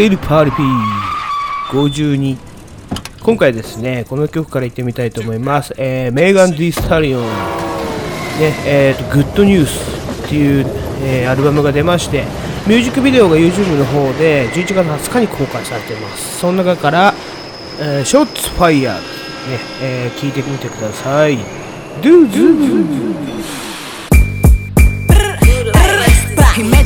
セルパーリピー52今回ですねこの曲からいってみたいと思います、えーメーガン・ディ・スタリオン、ねえーと、 Good News っていう、えーアルバムが出ましてミュージックビデオが YouTube の方で11月20日に公開されています。その中から、えー、 Shots Fired ね、えー聞いてみてください。Do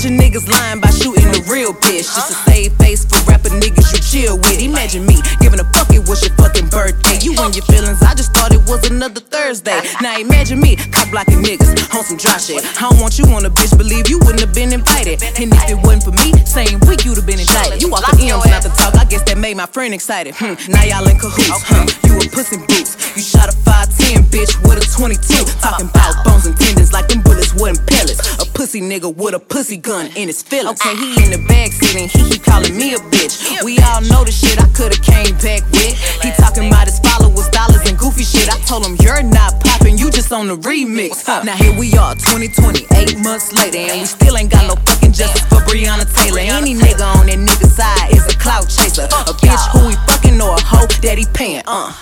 do Imagine niggas lying by shooting the real bitch Just to save face for rapper niggas you chill with. Imagine me giving a fuck it was your fucking birthday. You and your feelings, I just thought it was another Thursday. Now imagine me cop blocking niggas on some dry shit. I don't want you on a bitch, believe you wouldn't have been invited. And if it wasn't for me, same week you'd have been indicted. You walk the M's not to talk, I guess that made my friend excited. Hmm. Now y'all in cahoots, huh? You a puss in boots. You shot a 5'10 bitch with a 22 Talking about bones and tendons like them bullets wasn't pellets. A pussy nigga with a pussy gun in his feelings. Okay, he in the backseat and he keep calling me a bitch. We all know the shit I could've came back with. He talking about his followers, dollars and goofy shit. I told him you're not popping, you just on the remix. Now here we are, 2020, eight months later And we still ain't got no fucking justice for Breonna Taylor. Any nigga on that nigga side is a clout chaser. A bitch who he fucking or a hoe that he paying, uh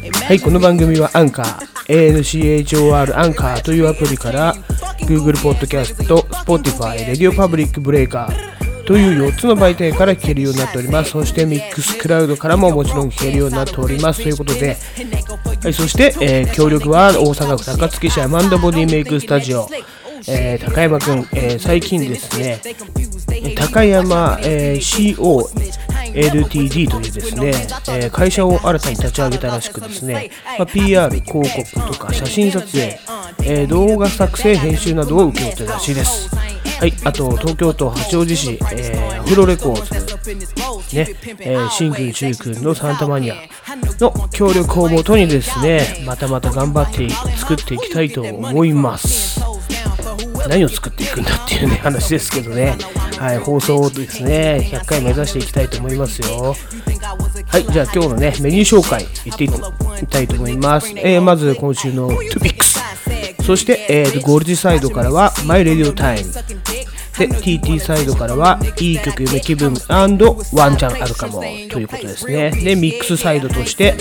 はい、この番組はアンカー、ANCHOR アンカーというアプリから Google Podcast、Spotify、Radio Public Breaker という4つの媒体から聞けるようになっております。そして Mixcloud からももちろん聞けるようになっております。ということで、はい、そして、えー協力は大阪府高槻市アマンダボディメイクスタジオ、えー高山くん、えー最近ですね、高山、えー LTD というですね、え会社を新たに立ち上げたらしくですね、ま、PR、広告とか写真撮影、え動画作成、編集などを請け負ってるらしいです。はい、あと東京都八王子市、えー、アフロレコーズ、ね、えー、新君、中君のサンタマニアの協力をもとにですね、またまた頑張って作っていきたいと思います。何を作っていくんだっていうね話ですけどね、はい、放送ですね100回目指していきたいと思いますよ。はいじゃあ今日のねメニュー紹介いってみたいと思います、えーまず今週のトゥピックス。そして、えーゴールジサイドからはマイレディオタイム。で TT サイドからはいい曲夢気分ワンチャンあるかもということですねでミックスサイドとして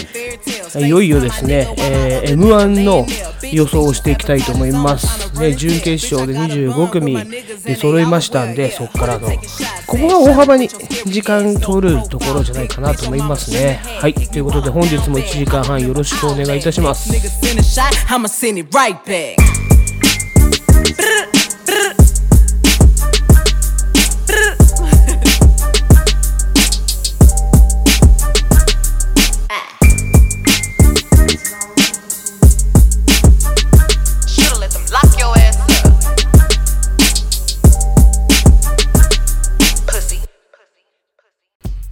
いよいよですね、えー M1 の予想をしていきたいと思います。ね、準決勝で25組で揃いましたんで、そこからの、ここが大幅に時間取るところじゃないかなと思いますね。はい、ということで本日も1時間半よろしくお願いいたします。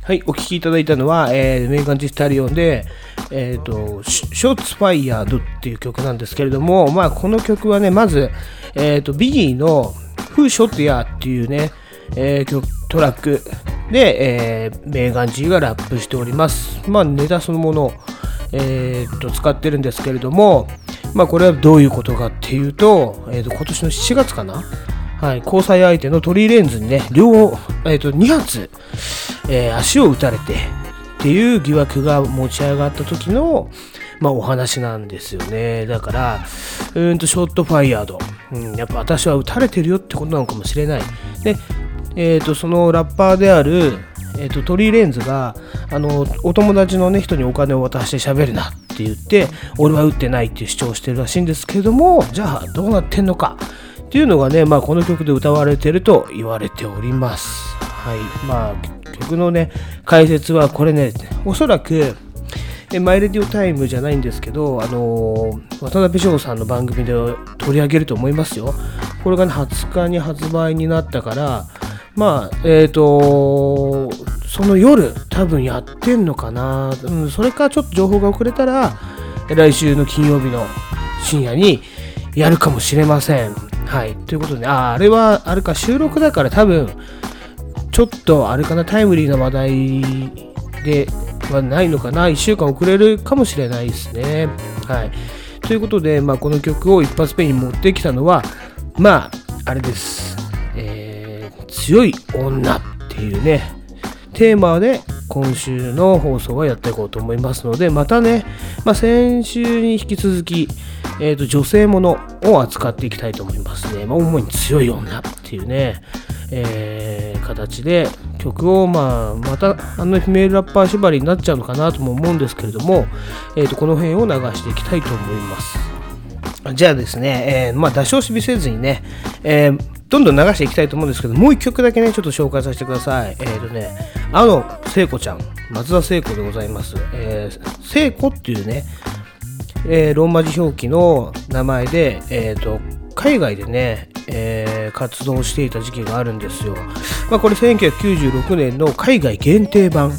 はい、お聴きいただいたのは、えーメーガン・ジスタリオンで、えっ、と、シショッツ・ファイヤードっていう曲なんですけれども、まあ、この曲はね、まず、えっ、と、ビギーの Who Shot Ya っていうね、えー曲トラックで、えーメーガン・ジーがラップしております。まあ、ネタそのものを、えーと使ってるんですけれども、まあ、これはどういうことかっていうと、えーと今年の7月かなはい、交際相手のトリーレンズにね、両、えー、と2発、えー足を撃たれてっていう疑惑が持ち上がった時の、まあ、お話なんですよね。だから、うんと、ショットファイヤード。うん、やっぱ私は撃たれてるよってことなのかもしれない。で、えー、とそのラッパーである、えー、とトリー・レンズがあのお友達の、ね、人にお金を渡して喋るなって言って俺は打ってないって主張してるらしいんですけどもじゃあどうなってんのかっていうのがね、まあ、この曲で歌われてると言われております。はいまあ、曲のね解説はこれねおそらくマイレディオタイムじゃないんですけど、あのー渡辺翔さんの番組で取り上げると思いますよ。これがね、20日に発売になったから、まあ、えっ、と、その夜、多分やってんのかな。うん、それかちょっと情報が遅れたら、来週の金曜日の深夜にやるかもしれません。はい。ということで、あ、あれは、あれか、収録だから多分、ちょっとあれかな、タイムリーな話題ではないのかな、1週間遅れるかもしれないですね。はい。ということで、まあ、この曲を一発目に持ってきたのは、まあ、あれです。えー強い女っていうね、テーマで今週の放送はやっていこうと思いますので、またね、まあ、先週に引き続き、えーと、女性ものを扱っていきたいと思いますね。まあ、主に強い女っていうね、えー、形で曲を、まあ、またあのフィメールラッパー縛りになっちゃうのかなとも思うんですけれども、えーと、この辺を流していきたいと思います。じゃあですね、えー、まあ、出し惜しみせずにね、えー、どんどん流していきたいと思うんですけど、もう一曲だけね、ちょっと紹介させてください。えっ、ー、とね、あの聖子ちゃん、松田聖子でございます。えー、聖子っていうね、えー、ローマ字表記の名前で、えっ、ー、と、海外でね、えー、活動していた時期があるんですよ。まあ、これ1996年の海外限定版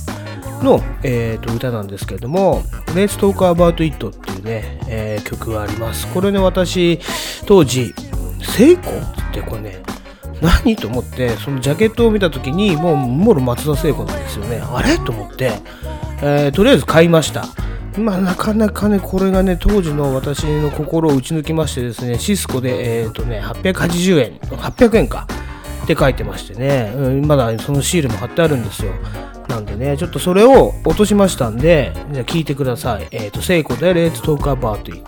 の、えー、と歌なんですけれども、Let's Talk About It っていうね、えー、曲があります。これね、私、当時、聖子ってこれね、何と思って、そのジャケットを見た時に、もう、もろ松田聖子なんですよね。あれと思って、えー、とりあえず買いました。まあ、なかなかね、これがね、当時の私の心を打ち抜きましてですね、シスコで、えっ、ー、とね、880円、800円か、って書いてましてね、うん、まだそのシールも貼ってあるんですよ。なんでね、ちょっとそれを落としましたんで、じゃあ聞いてください。えっ、ー、と、聖子で Let's Talk About It。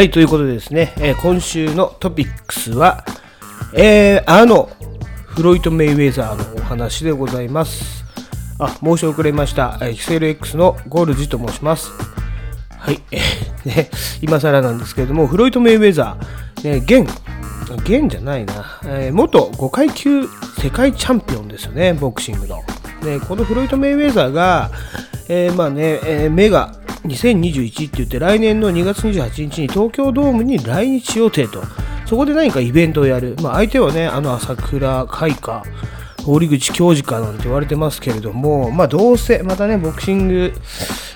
はい、ということでですね、えー、今週のトピックスは、えー、あの、フロイト・メイウェザーのお話でございます。あ、申し遅れました。エクセル X のゴールジと申します。はい、えー、ね、今更なんですけれども、フロイト・メイウェザー、ね、現、現じゃないな、えー、元5階級世界チャンピオンですよね、ボクシングの。で、このフロイト・メイウェザーが、えー、まあね、えー、目が2021って言って来年の2月28日に東京ドームに来日予定と。そこで何かイベントをやる。まあ相手はね、あの朝倉海か、堀口教授かなんて言われてますけれども、まあどうせ、またね、ボクシング、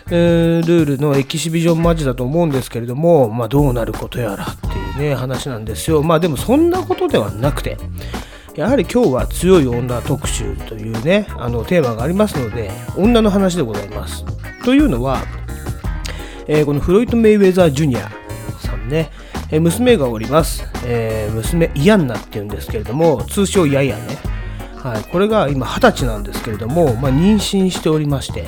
ルールのエキシビジョンマッチだと思うんですけれども、まあどうなることやらっていうね、話なんですよ。まあでもそんなことではなくて、やはり今日は強い女特集というね、あのテーマがありますので、女の話でございます。というのは、えー、このフロイト・メイウェザー・ジュニアさんね、えー、娘がおります、えー、娘イアンナっていうんですけれども通称ヤヤね、はい、これが今20歳なんですけれども、まあ、妊娠しておりまして、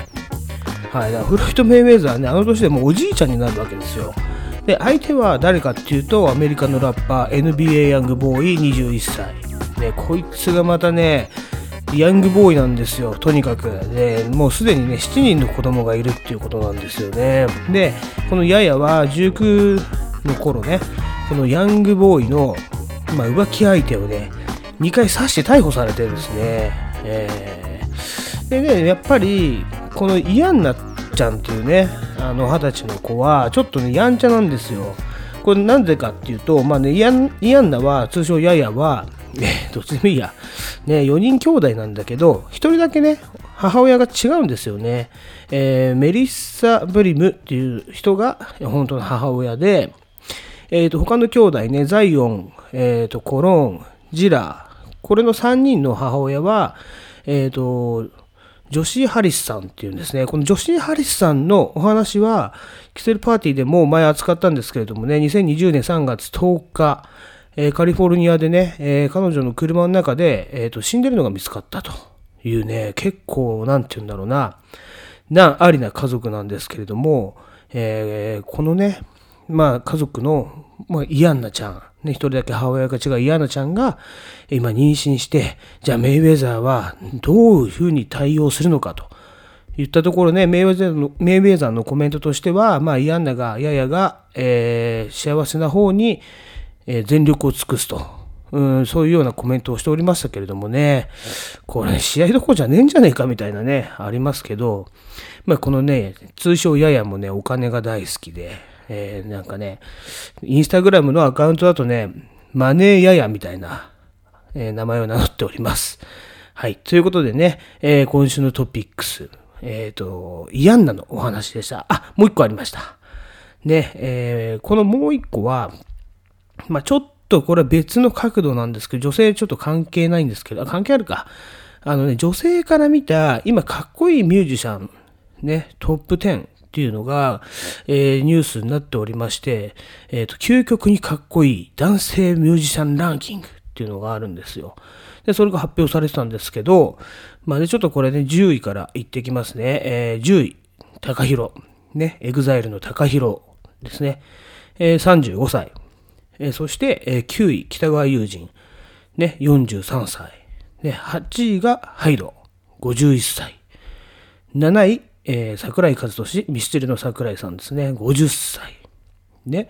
はい、だからフロイト・メイウェザーねあの年でもうおじいちゃんになるわけですよ。で相手は誰かっていうとアメリカのラッパー NBA ヤングボーイ21歳、ね、こいつがまたねヤングボーイなんですよ、とにかく。で、もうすでにね、7人の子供がいるっていうことなんですよね。で、このヤヤは19の頃ね、このヤングボーイの、まあ、浮気相手をね、2回刺して逮捕されてるんですね。えー、でね、やっぱり、このイアンナちゃんっていうね、あの二十歳の子は、ちょっとね、やんちゃなんですよ。これなんでかっていうと、まあね、イアンイアンナは、通称ヤヤは、ね、どっちでもいいや。ね、4人兄弟なんだけど、1人だけね、母親が違うんですよね。えー、メリッサ・ブリムっていう人が本当の母親で、えー、と他の兄弟ね、ザイオン、えー、とコロン、ジラー、これの3人の母親は、えー、と、ジョシー・ハリスさんっていうんですね。このジョシー・ハリスさんのお話は、キセルパーティーでも前扱ったんですけれどもね、2020年3月10日、えー、カリフォルニアでね、えー、彼女の車の中で、えーと、死んでるのが見つかったというね、結構、なんて言うんだろうな、な、ありな家族なんですけれども、えー、このね、まあ家族の、まあ、イアンナちゃん、ね、一人だけ母親が違うイアンナちゃんが今妊娠して、じゃあメイウェザーはどういうふうに対応するのかと。言ったところね、メイウェザーのメイウェザーのコメントとしては、まあ、イアンナが、ややが、えー、幸せな方に、え、全力を尽くすと。うん、そういうようなコメントをしておりましたけれどもね、これ、試合どころじゃねえんじゃねえかみたいなね、ありますけど、まあ、このね、通称ややもね、お金が大好きで、えー、なんかね、インスタグラムのアカウントだとね、マネーややみたいな、えー、名前を名乗っております。はい。ということでね、えー、今週のトピックス、えっ、と、イアンナのお話でした。あ、もう一個ありました。ね、えこのもう一個は、まあ、ちょっとこれは別の角度なんですけど、女性ちょっと関係ないんですけど、関係あるか。あのね、女性から見た、今かっこいいミュージシャン、ね、トップ10っていうのが、えー、ニュースになっておりまして、えっ、ー、と、究極にかっこいい男性ミュージシャンランキングっていうのがあるんですよ。で、それが発表されてたんですけど、まあね、ちょっとこれね、10位からいってきますね。えー、10位、高弘。ね、エグザイルの高弘ですね。えー、35歳。えー、そして、えー、9位、北川悠仁、ね、43歳。ね、8位がハイド、51歳。7位、えー、桜井和寿、ミスチルの桜井さんですね、50歳。ね、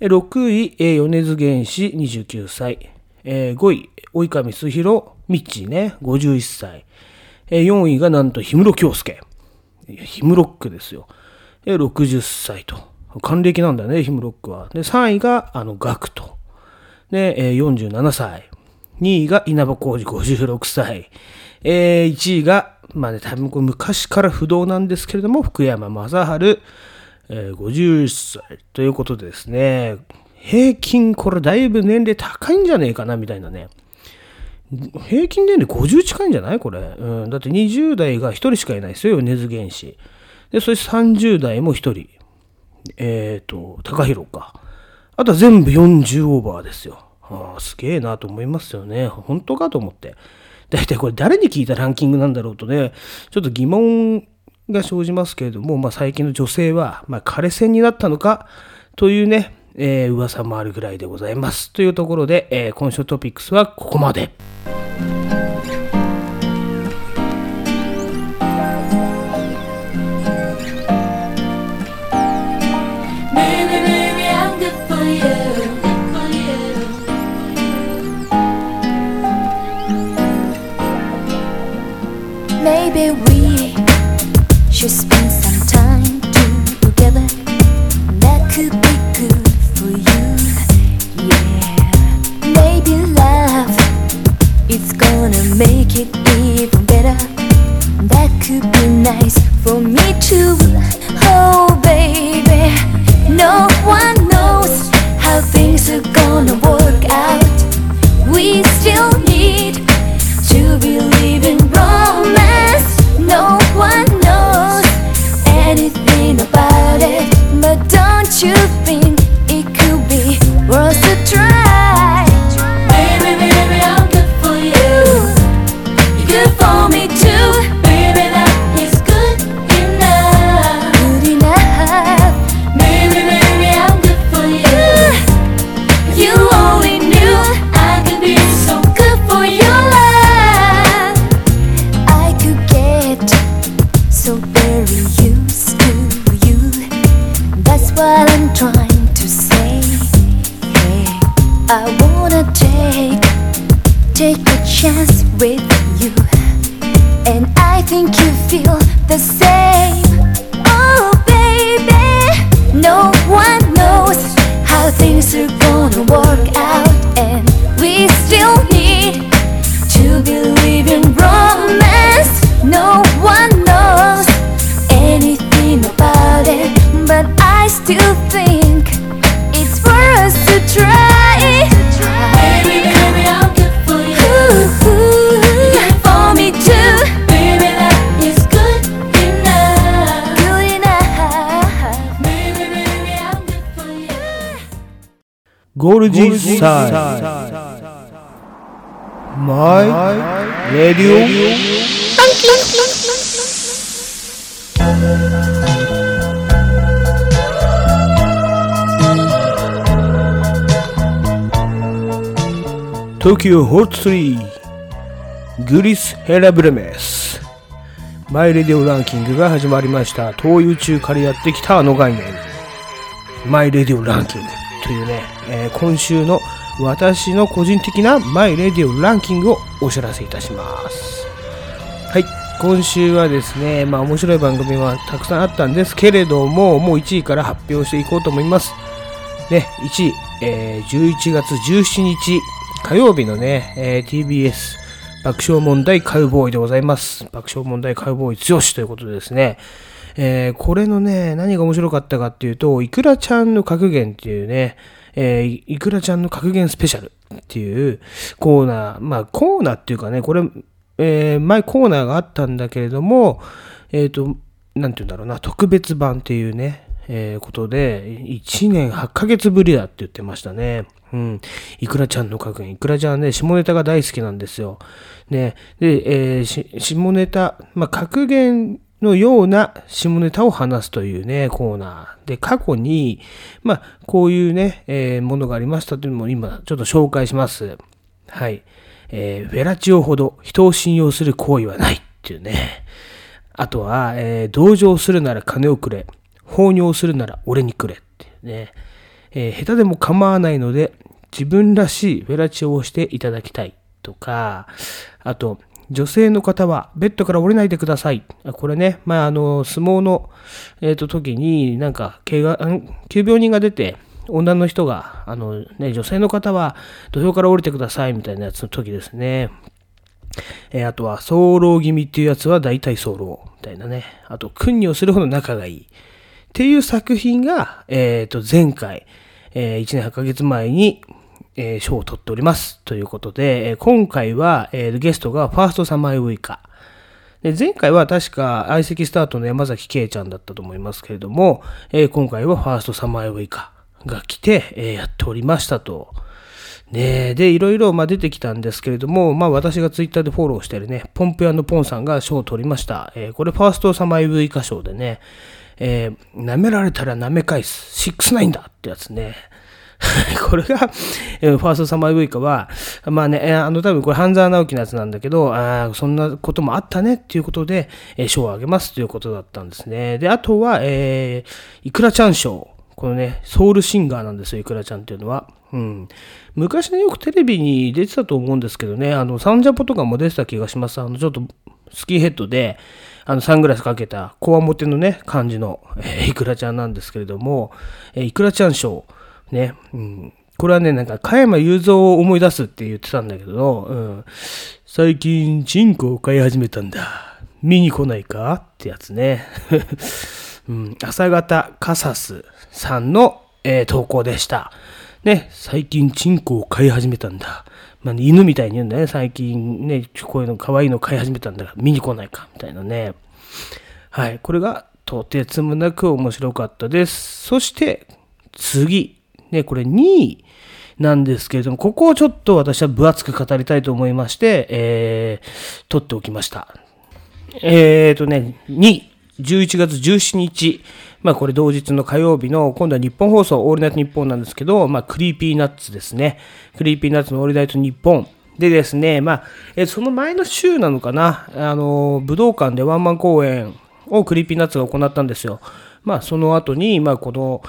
6位、えー、米津玄師、29歳。えー、5位、及川光弘、ミッチーね、51歳。えー、4位がなんと氷室京介。ヒムロックですよ。えー、60歳と。還暦なんだよね、ヒムロックは。で、3位が、あの、ガクト。で、えー、47歳。2位が稲葉浩二56歳。えー、1位が、まあね、多分これ昔から不動なんですけれども、福山雅治、えー、50歳。ということでですね、平均これだいぶ年齢高いんじゃねえかな、みたいなね。平均年齢50近いんじゃない？これ。うん。だって20代が1人しかいないですよ、根津原子。で、そして30代も1人。えっ、ー、と、高弘か。あとは全部40オーバーですよ。ああ、すげえなと思いますよね。本当かと思って。大体これ誰に聞いたランキングなんだろうとね、ちょっと疑問が生じますけれども、まあ最近の女性は、まあ枯れ線になったのかというね、えー、噂もあるぐらいでございます。というところで、えー、今週トピックスはここまで。Maybe we should spend some time together. That could be good for you. Yeah. Maybe love it's gonna make it even better. That could be nice for me too. Oh, 東京ホットスリーグリス・ヘラブレメスマイレディオランキングが始まりました。東宇宙からやってきたあの概念。マイレディオランキング。というね、えー今週の私の個人的なマイレディオランキングをお知らせいたします。はい。今週はですねまあ面白い番組はたくさんあったんですけれどももう1位から発表していこうと思います。ね、1位、えー11月17日火曜日のね、えー TBS 爆笑問題カウボーイでございます。爆笑問題カウボーイ強しということでですね、えーこれのね、何が面白かったかっていうと、いくらちゃんの格言っていうね、えーいくらちゃんの格言スペシャルっていうコーナー、まあコーナーっていうかね、これ、えー前コーナーがあったんだけれども、えっ、と、なんて言うんだろうな、特別版っていうね、えーことで、1年8ヶ月ぶりだって言ってましたね。うん。いくらちゃんの格言。いくらちゃんね、下ネタが大好きなんですよ。ね。で、えー下ネタ、まあ、格言のような下ネタを話すというね、コーナー。で、過去に、まあ、こういうね、えーものがありましたというのも今、ちょっと紹介します。はい。えーフェラチオほど人を信用する行為はないっていうね。あとは、えー同情するなら金をくれ。放尿するなら俺にくれっていうね。えー下手でも構わないので、自分らしいフェラチオをしていただきたいとか、あと、女性の方はベッドから降りないでください。これね、まあ、あの、相撲の、えっ、と、時に、なんか、怪我、急病人が出て、女の人が、あの、ね、女性の方は土俵から降りてくださいみたいなやつの時ですね。えーあとは、早漏気味っていうやつは大体早漏みたいなね。あと、訓にをするほど仲がいい。っていう作品が、えっ、と、前回、え1年8ヶ月前に、え賞を取っております。ということで、え今回は、えゲストがファーストサマーウイカ。で前回は確か相席スタートの山崎圭ちゃんだったと思いますけれども、え今回はファーストサマーウイカが来て、えやっておりましたと。ねで、いろいろま出てきたんですけれども、まあ私がツイッターでフォローしてるね、ポンプポンさんが賞を取りました。えーこれファーストサマーウイカ賞でね、えー舐められたら舐め返す、6-9だってやつね。これが、ファーストサマーウイカは、まあね、あの多分これ半沢直樹のやつなんだけど、あそんなこともあったねっていうことで、えー、賞をあげますということだったんですね。で、あとは、えー、いくらちゃん賞。このね、ソウルシンガーなんですよ、いくらちゃんっていうのは。うん。昔ね、よくテレビに出てたと思うんですけどね、あの、サンジャポとかも出てた気がします。あの、ちょっと、スキンヘッドで、あの、サングラスかけた、こわもてのね、感じの、えー、いくらちゃんなんですけれども、えー、いくらちゃんショー、ね、うん。これはね、なんか、加山雄三を思い出すって言ってたんだけど、うん。最近、チンコを飼い始めたんだ。見に来ないかってやつね。うん、朝方カサスさんの、えー、投稿でした。ね、最近チンコを飼い始めたんだ。まあ、犬みたいに言うんだね。最近ね、こういうの可愛いの飼い始めたんだから見に来ないか、みたいなね。はい。これがとてつもなく面白かったです。そして、次。ね、これ2位なんですけれども、ここをちょっと私は分厚く語りたいと思いまして、えー、撮っておきました。えーとね、2位。11月17日、まあこれ同日の火曜日の、今度はニッポン放送、オールナイトニッポンなんですけど、まあクリーピーナッツですね。クリーピーナッツのオールナイトニッポン。でですね、まあ、えその前の週なのかな、あの、武道館でワンマン公演をクリーピーナッツが行ったんですよ。まあその後に、まあこの、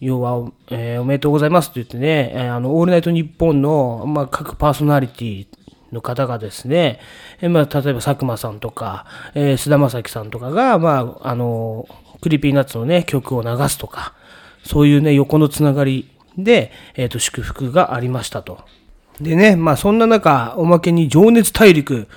要は、えー、おめでとうございますと言ってね、えー、あの、オールナイトニッポンの、まあ、各パーソナリティの方がですね、えまあ、例えば佐久間さんとか、えー、菅田将暉さんとかが、まあ、あの、 Creepy Nuts のね、曲を流すとか、そういうね、横のつながりで、えっ、ー、と、祝福がありましたと。でね、まあ、そんな中、おまけに情熱大陸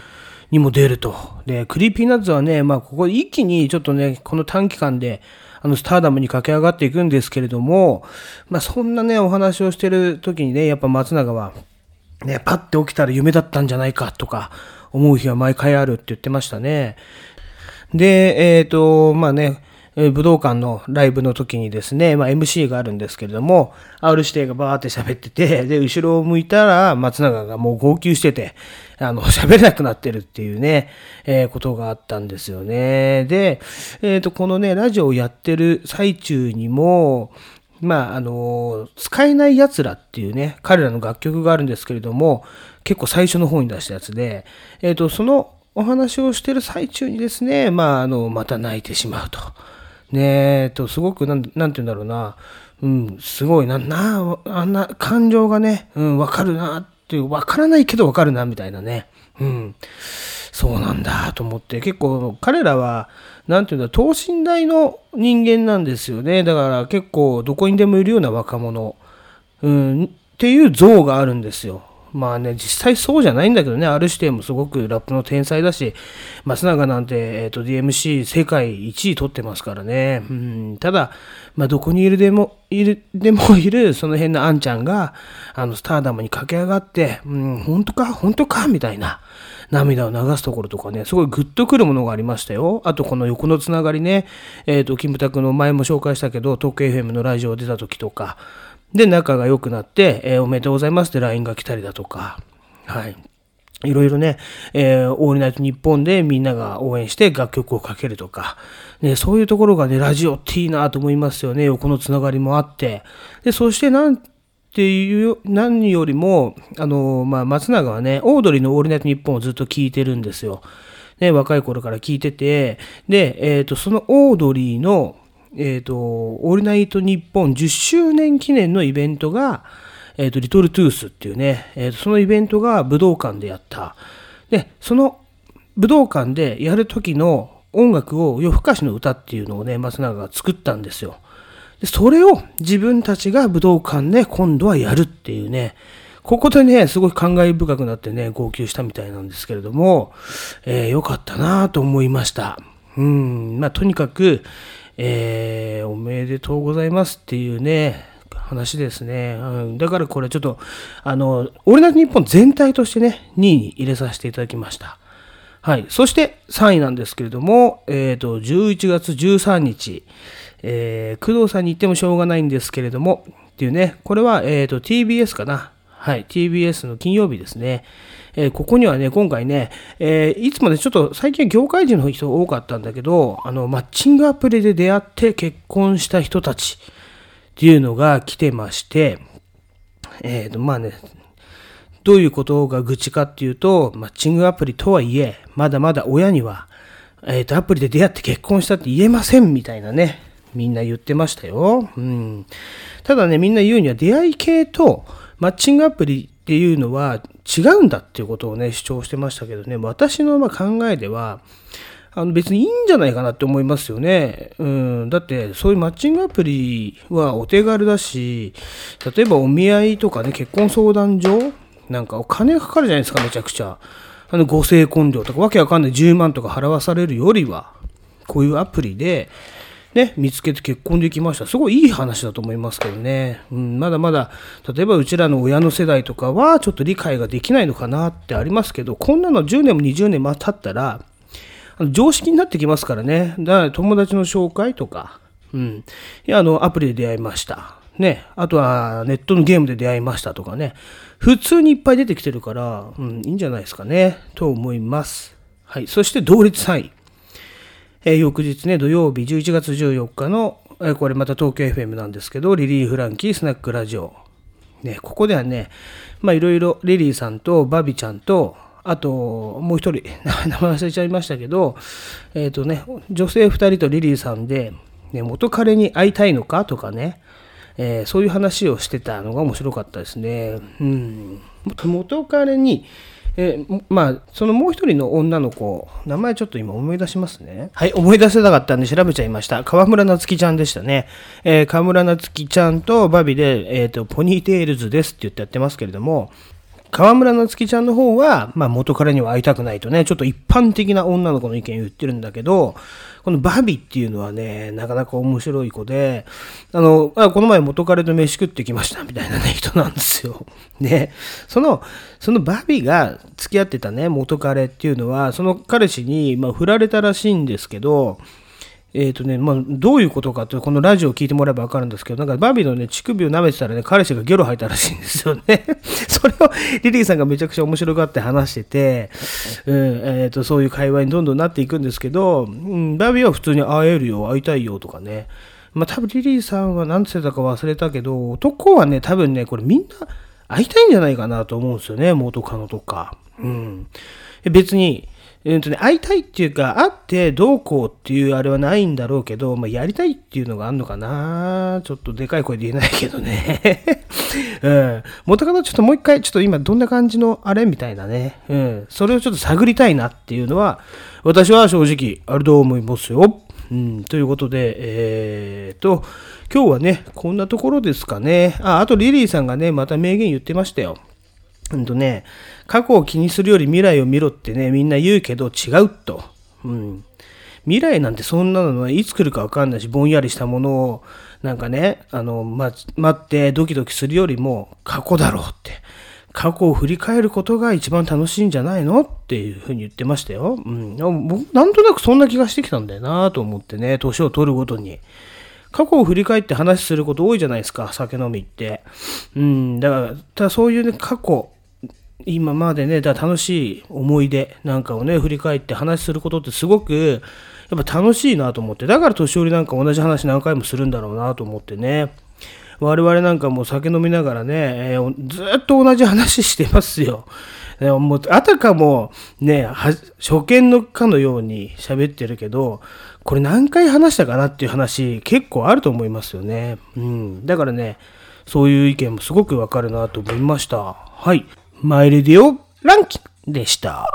にも出ると。で、 Creepy Nuts はね、まあ、ここ一気にちょっとね、この短期間で、あの、スターダムに駆け上がっていくんですけれども、まあ、そんなね、お話をしてる時にね、やっぱ松永は、ね、パッて起きたら夢だったんじゃないかとか思う日は毎回あるって言ってましたね。で、えっ、ー、と、まあね、え武道館のライブの時にですね、まあ、MC があるんですけれども、R 指定がバーって喋ってて、で、後ろを向いたら松永がもう号泣してて、あの、喋れなくなってるっていうね、えー、ことがあったんですよね。で、えっ、ー、と、このね、ラジオをやってる最中にも、まあ、あの、使えない奴らっていうね、彼らの楽曲があるんですけれども、結構最初の方に出したやつで、えっ、ー、と、そのお話をしてる最中にですね、まあ、あの、また泣いてしまうと。ねえ、と、すごくなん、なんて言うんだろうな、うん、すごいな、な、あんな感情がね、うん、わかるなっていう、わからないけどわかるな、みたいなね。うん。そうなんだと思って、結構彼らは、なんていうんだ、等身大の人間なんですよね。だから結構どこにでもいるような若者、うん、っていう像があるんですよ。まあね、実際そうじゃないんだけどね、ある指定もすごくラップの天才だし、松永なんて、えーと、DMC 世界1位取ってますからね。うん、ただ、まあ、どこにいるでも、いる、でもいる、その辺のあんちゃんが、あの、スターダムに駆け上がって、うん、本当か本当かみたいな。涙を流すところとかね、すごいグッとくるものがありましたよ。あとこの横のつながりね、えっ、ー、と、キムタクの前も紹介したけど、東京 FM のラジオ出た時とか、で、仲が良くなって、えー、おめでとうございますって LINE が来たりだとか、はい。いろいろね、えー、オールナイトニッポンでみんなが応援して楽曲をかけるとか、ね、そういうところがね、ラジオっていいなと思いますよね。横のつながりもあって。で、そしてなんていう、何よりも、あの、まあ、松永はね、オードリーのオールナイトニッポンをずっと聞いてるんですよ。ね、若い頃から聞いてて、で、えっ、ー、と、そのオードリーの、えっ、ー、と、オールナイトニッポン10周年記念のイベントが、えっ、ー、と、リトルトゥースっていうね、えっ、と、そのイベントが武道館でやった。で、その武道館でやる時の音楽を夜更かしの歌っていうのをね、松永が作ったんですよ。でそれを自分たちが武道館で今度はやるっていうね、ここでね、すごい感慨深くなってね、号泣したみたいなんですけれども、えー、よかったなと思いました。うん、まあ、とにかく、えー、おめでとうございますっていうね、話ですね。うん、だからこれちょっと、あの、俺なり日本全体としてね、2位に入れさせていただきました。はい。そして3位なんですけれども、えっ、ー、と、11月13日、えー、工藤さんに言ってもしょうがないんですけれども、っていうね、これは、えっ、ー、と、TBS かな。はい、TBS の金曜日ですね。えー、ここにはね、今回ね、えー、いつもね、ちょっと最近業界人の人多かったんだけど、あの、マッチングアプリで出会って結婚した人たちっていうのが来てまして、えっ、ー、と、まあね、どういうことが愚痴かっていうと、マッチングアプリとはいえ、まだまだ親には、えっ、ー、と、アプリで出会って結婚したって言えませんみたいなね、みんな言ってましたよ。うん。ただね、みんな言うには出会い系とマッチングアプリっていうのは違うんだっていうことをね、主張してましたけどね、私のま考えでは、あの別にいいんじゃないかなって思いますよね。うん。だって、そういうマッチングアプリはお手軽だし、例えばお見合いとかね、結婚相談所なんかお金かかるじゃないですか、めちゃくちゃ。あの、ご成婚料とかわけわかんない10万とか払わされるよりは、こういうアプリで、ね、見つけて結婚できました。すごいいい話だと思いますけどね。うん、まだまだ、例えばうちらの親の世代とかはちょっと理解ができないのかなってありますけど、こんなの10年も20年も経ったら、常識になってきますからね。だから友達の紹介とか、うん。いや、あの、アプリで出会いました。ね。あとは、ネットのゲームで出会いましたとかね。普通にいっぱい出てきてるから、うん、いいんじゃないですかね。と思います。はい。そして同率3位。えー、翌日ね、土曜日11月14日の、えー、これまた東京 FM なんですけど、リリー・フランキースナックラジオ。ね、ここではね、まあいろいろリリーさんとバビちゃんと、あともう一人、名前忘れちゃいましたけど、えっ、ー、とね、女性2人とリリーさんで、ね、元彼に会いたいのかとかね、えー、そういう話をしてたのが面白かったですね。うん、元彼にえ、まあ、そのもう一人の女の子、名前ちょっと今思い出しますね。はい、思い出せなかったんで調べちゃいました。河村夏樹ちゃんでしたね。えー、河村夏樹ちゃんとバビで、えっ、ー、と、ポニーテールズですって言ってやってますけれども、河村夏樹ちゃんの方は、まあ、元彼には会いたくないとね、ちょっと一般的な女の子の意見を言ってるんだけど、このバビっていうのはね、なかなか面白い子で、あの、あこの前元彼と飯食ってきましたみたいなね、人なんですよ。で、その、そのバビが付き合ってたね、元彼っていうのは、その彼氏に、まあ、振られたらしいんですけど、えっ、ー、とね、まあ、どういうことかって、このラジオを聞いてもらえばわかるんですけど、なんかバビーのね、乳首を舐めてたらね、彼氏がゲロ吐いたらしいんですよね。それをリリーさんがめちゃくちゃ面白がって話してて、うん、えっ、ー、と、そういう会話にどんどんなっていくんですけど、うん、バビは普通に会えるよ、会いたいよとかね。まあ、多分リリーさんは何て言ってたか忘れたけど、男はね、多分ね、これみんな会いたいんじゃないかなと思うんですよね、元カノとか。うん。別に、えーとね、会いたいっていうか、会ってどうこうっていうあれはないんだろうけど、まあ、やりたいっていうのがあるのかなちょっとでかい声で言えないけどね。うん。元カノちょっともう一回、ちょっと今どんな感じのあれみたいなね。うん。それをちょっと探りたいなっていうのは、私は正直あると思いますよ。うん。ということで、えーと、今日はね、こんなところですかね。あ、あとリリーさんがね、また名言言ってましたよ。うんとね、過去を気にするより未来を見ろってね、みんな言うけど違うと。うん。未来なんてそんなのはいつ来るかわかんないし、ぼんやりしたものを、なんかね、あの、ま、待ってドキドキするよりも過去だろうって。過去を振り返ることが一番楽しいんじゃないのっていうふうに言ってましたよ。うん。なんとなくそんな気がしてきたんだよなと思ってね、年を取るごとに。過去を振り返って話すること多いじゃないですか、酒飲みって。うん、だから、ただそういうね、過去、今までね、だ楽しい思い出なんかをね、振り返って話することってすごく、やっぱ楽しいなと思って、だから年寄りなんか同じ話何回もするんだろうなと思ってね。我々なんかもう酒飲みながらね、えー、ずっと同じ話してますよ。もうあたかもね、初見のかのように喋ってるけど、これ何回話したかなっていう話結構あると思いますよね。うん。だからね、そういう意見もすごくわかるなと思いました。はい。マイレディオランキングでした。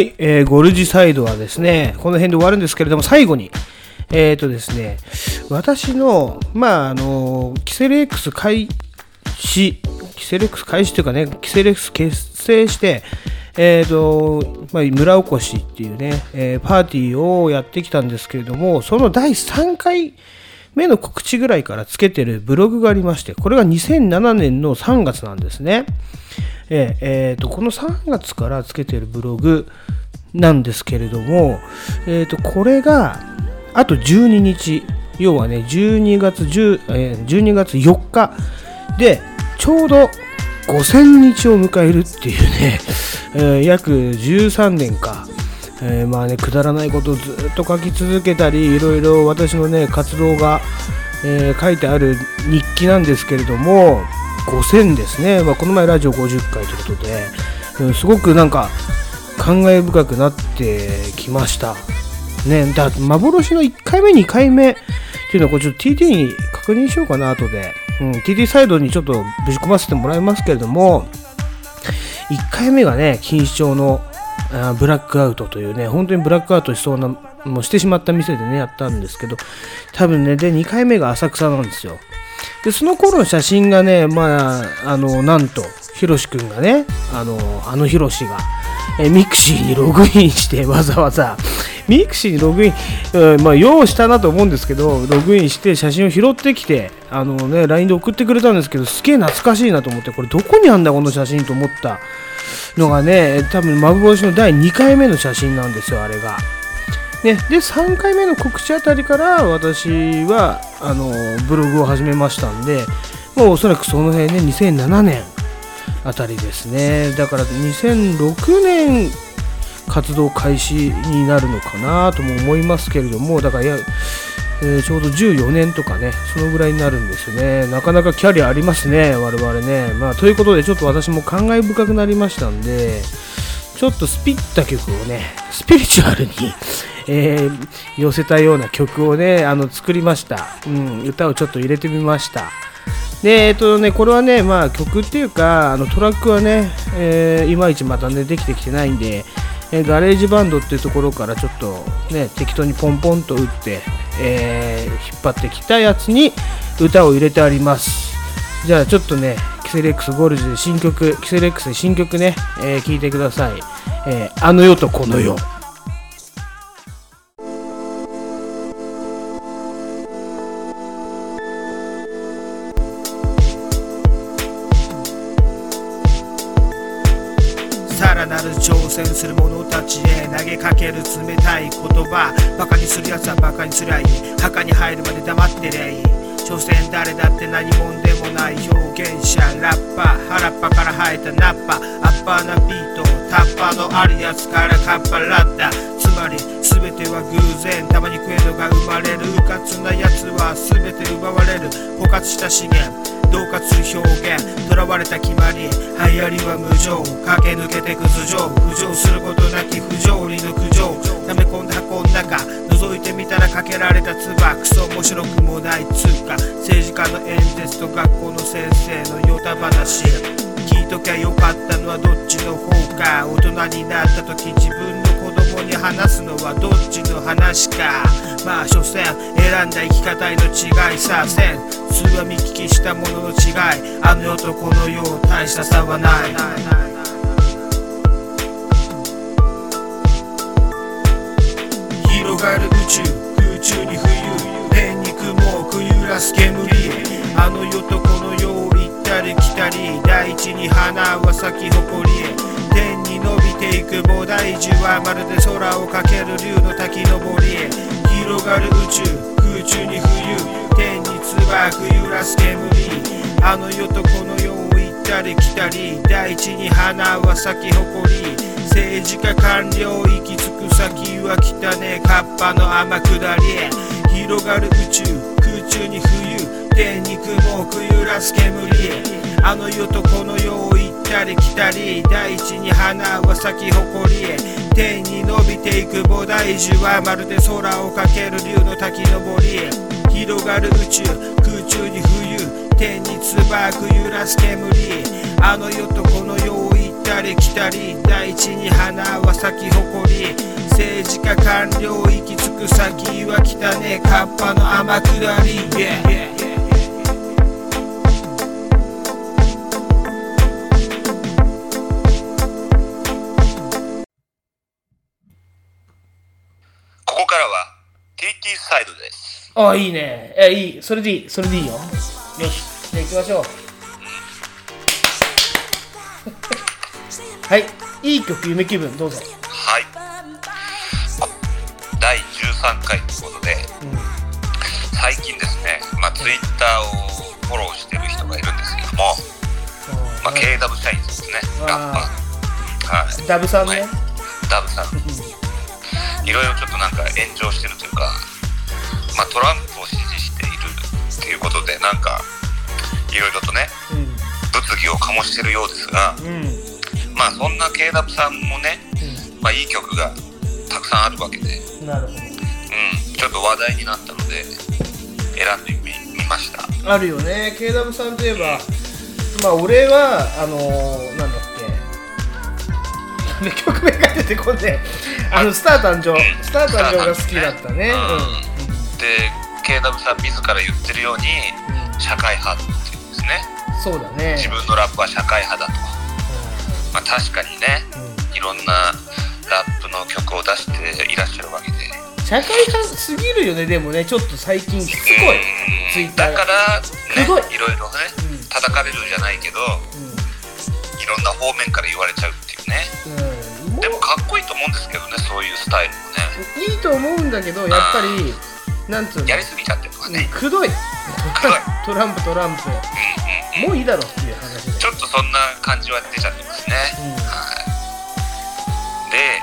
はい、えー、ゴルジサイドはですね、この辺で終わるんですけれども、最後に、えっ、ー、とですね、私の、まあ、あの、キセレックス開始、キセレックス開始というかね、キセレックス結成して、えーとまあ、村おこしっていうね、えー、パーティーをやってきたんですけれども、その第3回目の告知ぐらいからつけてるブログがありまして、これが2007年の3月なんですね。え、えー、とこの3月からつけてるブログなんですけれども、えー、とこれがあと12日、要はね、12月 ,10、えー、12月4日で、ちょうど5000日を迎えるっていうね、えー、約13年か、えー、まあね、くだらないことをずっと書き続けたり、いろいろ私のね、活動が、えー、書いてある日記なんですけれども、5000ですね、まあ、この前ラジオ50回ということで、うん、すごくなんか感慨深くなってきました。ね、だ幻の1回目、2回目っていうのはこれちょっと TT に確認しようかな、後で。うん、TT サイドにちょっとぶち込ませてもらいますけれども、1回目がね、錦糸町のあブラックアウトというね、本当にブラックアウトしそうな、もうしてしまった店でね、やったんですけど、多分ね、で、2回目が浅草なんですよ。で、その頃の写真がね、まあ、あの、なんと、ひろしくんがね、あの、あのひろしが、え mixi にログインして わざわざミクシーにログイン、うん、まあ、用したなと思うんですけど、ログインして写真を拾ってきて、あのね、LINE で送ってくれたんですけど、すげえ懐かしいなと思って、これどこにあんだ、この写真と思ったのがね、多分幻の第2回目の写真なんですよ、あれが。ね、で、3回目の告知あたりから私は、あの、ブログを始めましたんで、もうおそらくその辺ね、2007年あたりですね。だから2006年活動開始になるのかなとも思いますけれども、だからや、えー、ちょうど14年とかね、そのぐらいになるんですよね。なかなかキャリアありますね、我々ね。まあ、ということで、ちょっと私も感慨深くなりましたんで、ちょっとスピった曲をね、スピリチュアルにえー、寄せたような曲をね、あの作りました。うん、歌をちょっと入れてみました。で、えっとね、これはね、まあ曲っていうか、あのトラックはね、えー、いまいちまたね、できてきてないんで、えー、 GarageBand っていうところからちょっとね、適当にポンポンと打って、えー、引っ張ってきたやつに歌を入れてあります。じゃあちょっとね、キセレックスゴールズで新曲、キセレックスで新曲ね、えー、聴いてください。えー、あの世とこの世。えたナッパアッパーなビートタッパーのあるやつからカッパラッタつまり全ては偶然。たまに食えのが生まれる。うかつな奴は全て奪われる。枯渇した資源。恫喝表現。囚われた決まり。流行りは無情駆け抜けてく頭上。浮上することなき不条理の苦情。溜め込んだ箱の中。覗いてみたらかけられた唾。クソ面白くもない。通貨政治家の演説と学校の先生のヨタ話。ときゃよかったのはどっちの方か。大人になった時自分の子供に話すのはどっちの話か。まあ所詮選んだ生き方への違いさせん。通話見聞きしたものの違い。あの世とこの世大した差はない。広がる宇宙。空中に冬天に雲をくゆらす煙。あの世とこの世をたり来たり大地に花は咲き誇り天に伸びていく菩提樹はまるで空をかける竜の滝登りへ。広がる宇宙空中に冬天に椿揺らす煙。あの世とこの世を行ったり来たり大地に花は咲き誇り。政治家官僚行き着く先は汚ねカッパの天下りへ。広がる宇宙空中に冬天に雲をくゆらす煙。あの世とこの世を行ったり来たり大地に花は咲き誇り天に伸びていく菩提樹はまるで空をかける竜の滝登り広がる宇宙空中に冬天に椿揺らす煙。あの世とこの世を行ったたり来たり大地に花は咲き誇り政治家官僚行き着く先は汚ねカッパの天下り、yeah, からは TT サイドです。あいいね。えいい。それでいい。それでいいよ。よし。じゃあ行きましょう。はい。いい曲夢気分。どうぞ。はい。第13回ということで、最近ですね、まあ、Twitter をフォローしてる人がいるんですけども、まあ、KW 社員ですね。ラッパー。はい。ダブさんね、はい。ダブさんいろいろちょっとなんか炎上してるというか、まあ、トランプを支持しているっていうことでなんかいろいろとね物議を醸してるようですがうんうんまあそんな KW さんもね、まあ、いい曲がたくさんあるわけで、うんなるほうん、ちょっと話題になったので選んでみみました。どあるよね。KW さんといえばまあ俺はあのー、なんだっけ。曲名が出てこんねあのスター誕生スター誕生が好きだったね。うん。で KW さん自ら言ってるように社会派っていうんですね。そうだね。自分のラップは社会派だと、まあ、確かにねうん。いろんなラップの曲を出していらっしゃるわけで。社会派すぎるよねでもねちょっと最近しつこい。うん。ツイッター。だから、ね、すごい。いろいろねうん。叩かれるじゃないけどいろんな方面から言われちゃうっていうね。でもかっこいいと思うんですけどねそういうスタイルもね。ういいと思うんだけどやっぱりなんつうの？やりすぎちゃってるとかね、くどい。トランプトランプ。うんうんもういいだろっていう話で。ちょっとそんな感じは出ちゃってますね、うん。はい、で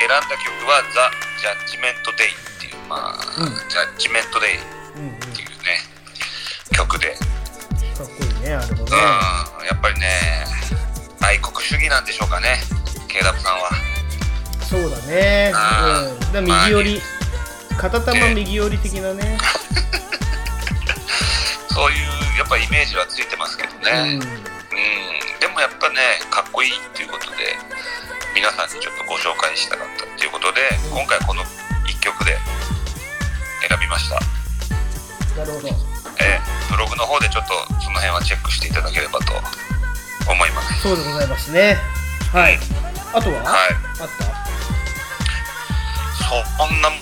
選んだ曲は「ザ・ジャッジメント・デイ」っていうまあ、うん。ジャッジメント・デイっうんうん。ていうね曲で、かっこいいねあれもね。うん。やっぱりね愛国主義なんでしょうかね KW さんはそうだね。うん。だ右寄り片玉右寄り的なね。そういうやっぱイメージはついてますけどうね、ん。うん、でもやっぱねかっこいいっていうことで皆さんにちょっとご紹介したかったっていうことで今回この1曲で選びました、なるほど。えーブログの方でちょっとその辺はチェックしていただければと思います。そうでございますね。はい。あとは、はい。あった？そんなもん。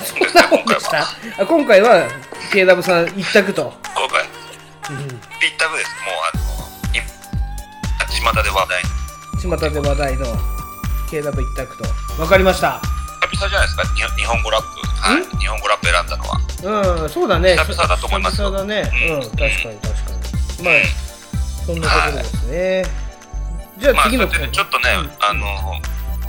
ですね何今回でしたはあ今回は KW さん一択と、今回。うん、一択です。もうあのい巷で話題。巷で話題の KW 一択と。分かりました。久々じゃないですか？に日本語ラップ、はい、日本語ラップ選んだのは。うんそうだね。久々だと思いますよ。久々だね。うん。うん確かに確かに。まあそんなところですね、じゃまあ次のでねちょっとね、うん。あの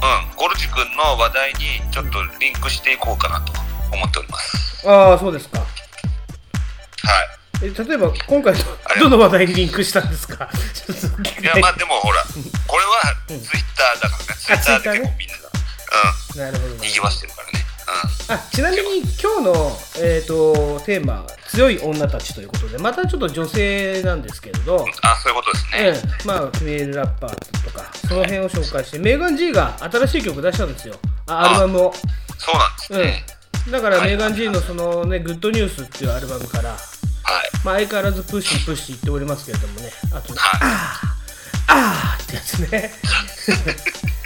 うんゴルジ君の話題にちょっとリンクしていこうかなと思っております。ああそうですか。はい。え例えば今回どの話題にリンクしたんですか？い。やまあでもほらこれはツイッターだからね、ツイッターで結構みんな。が、うん。なるほど。なにぎわしてるからね、あちなみに今日の、えー、とテーマ「強い女たち」ということでまたちょっと女性なんですけれど、うん、あそういうことですね、ええまあフィメールラッパーとかその辺を紹介してメーガン G が新しい曲出したんですよ。あアルバムを。そうなんですね、うん。だからはいメーガン G のそのね「グッドニュース」っていうアルバムから、はい。まあ、相変わらず pussy pussy 言っておりますけれどもねあとねはい。あーってやつね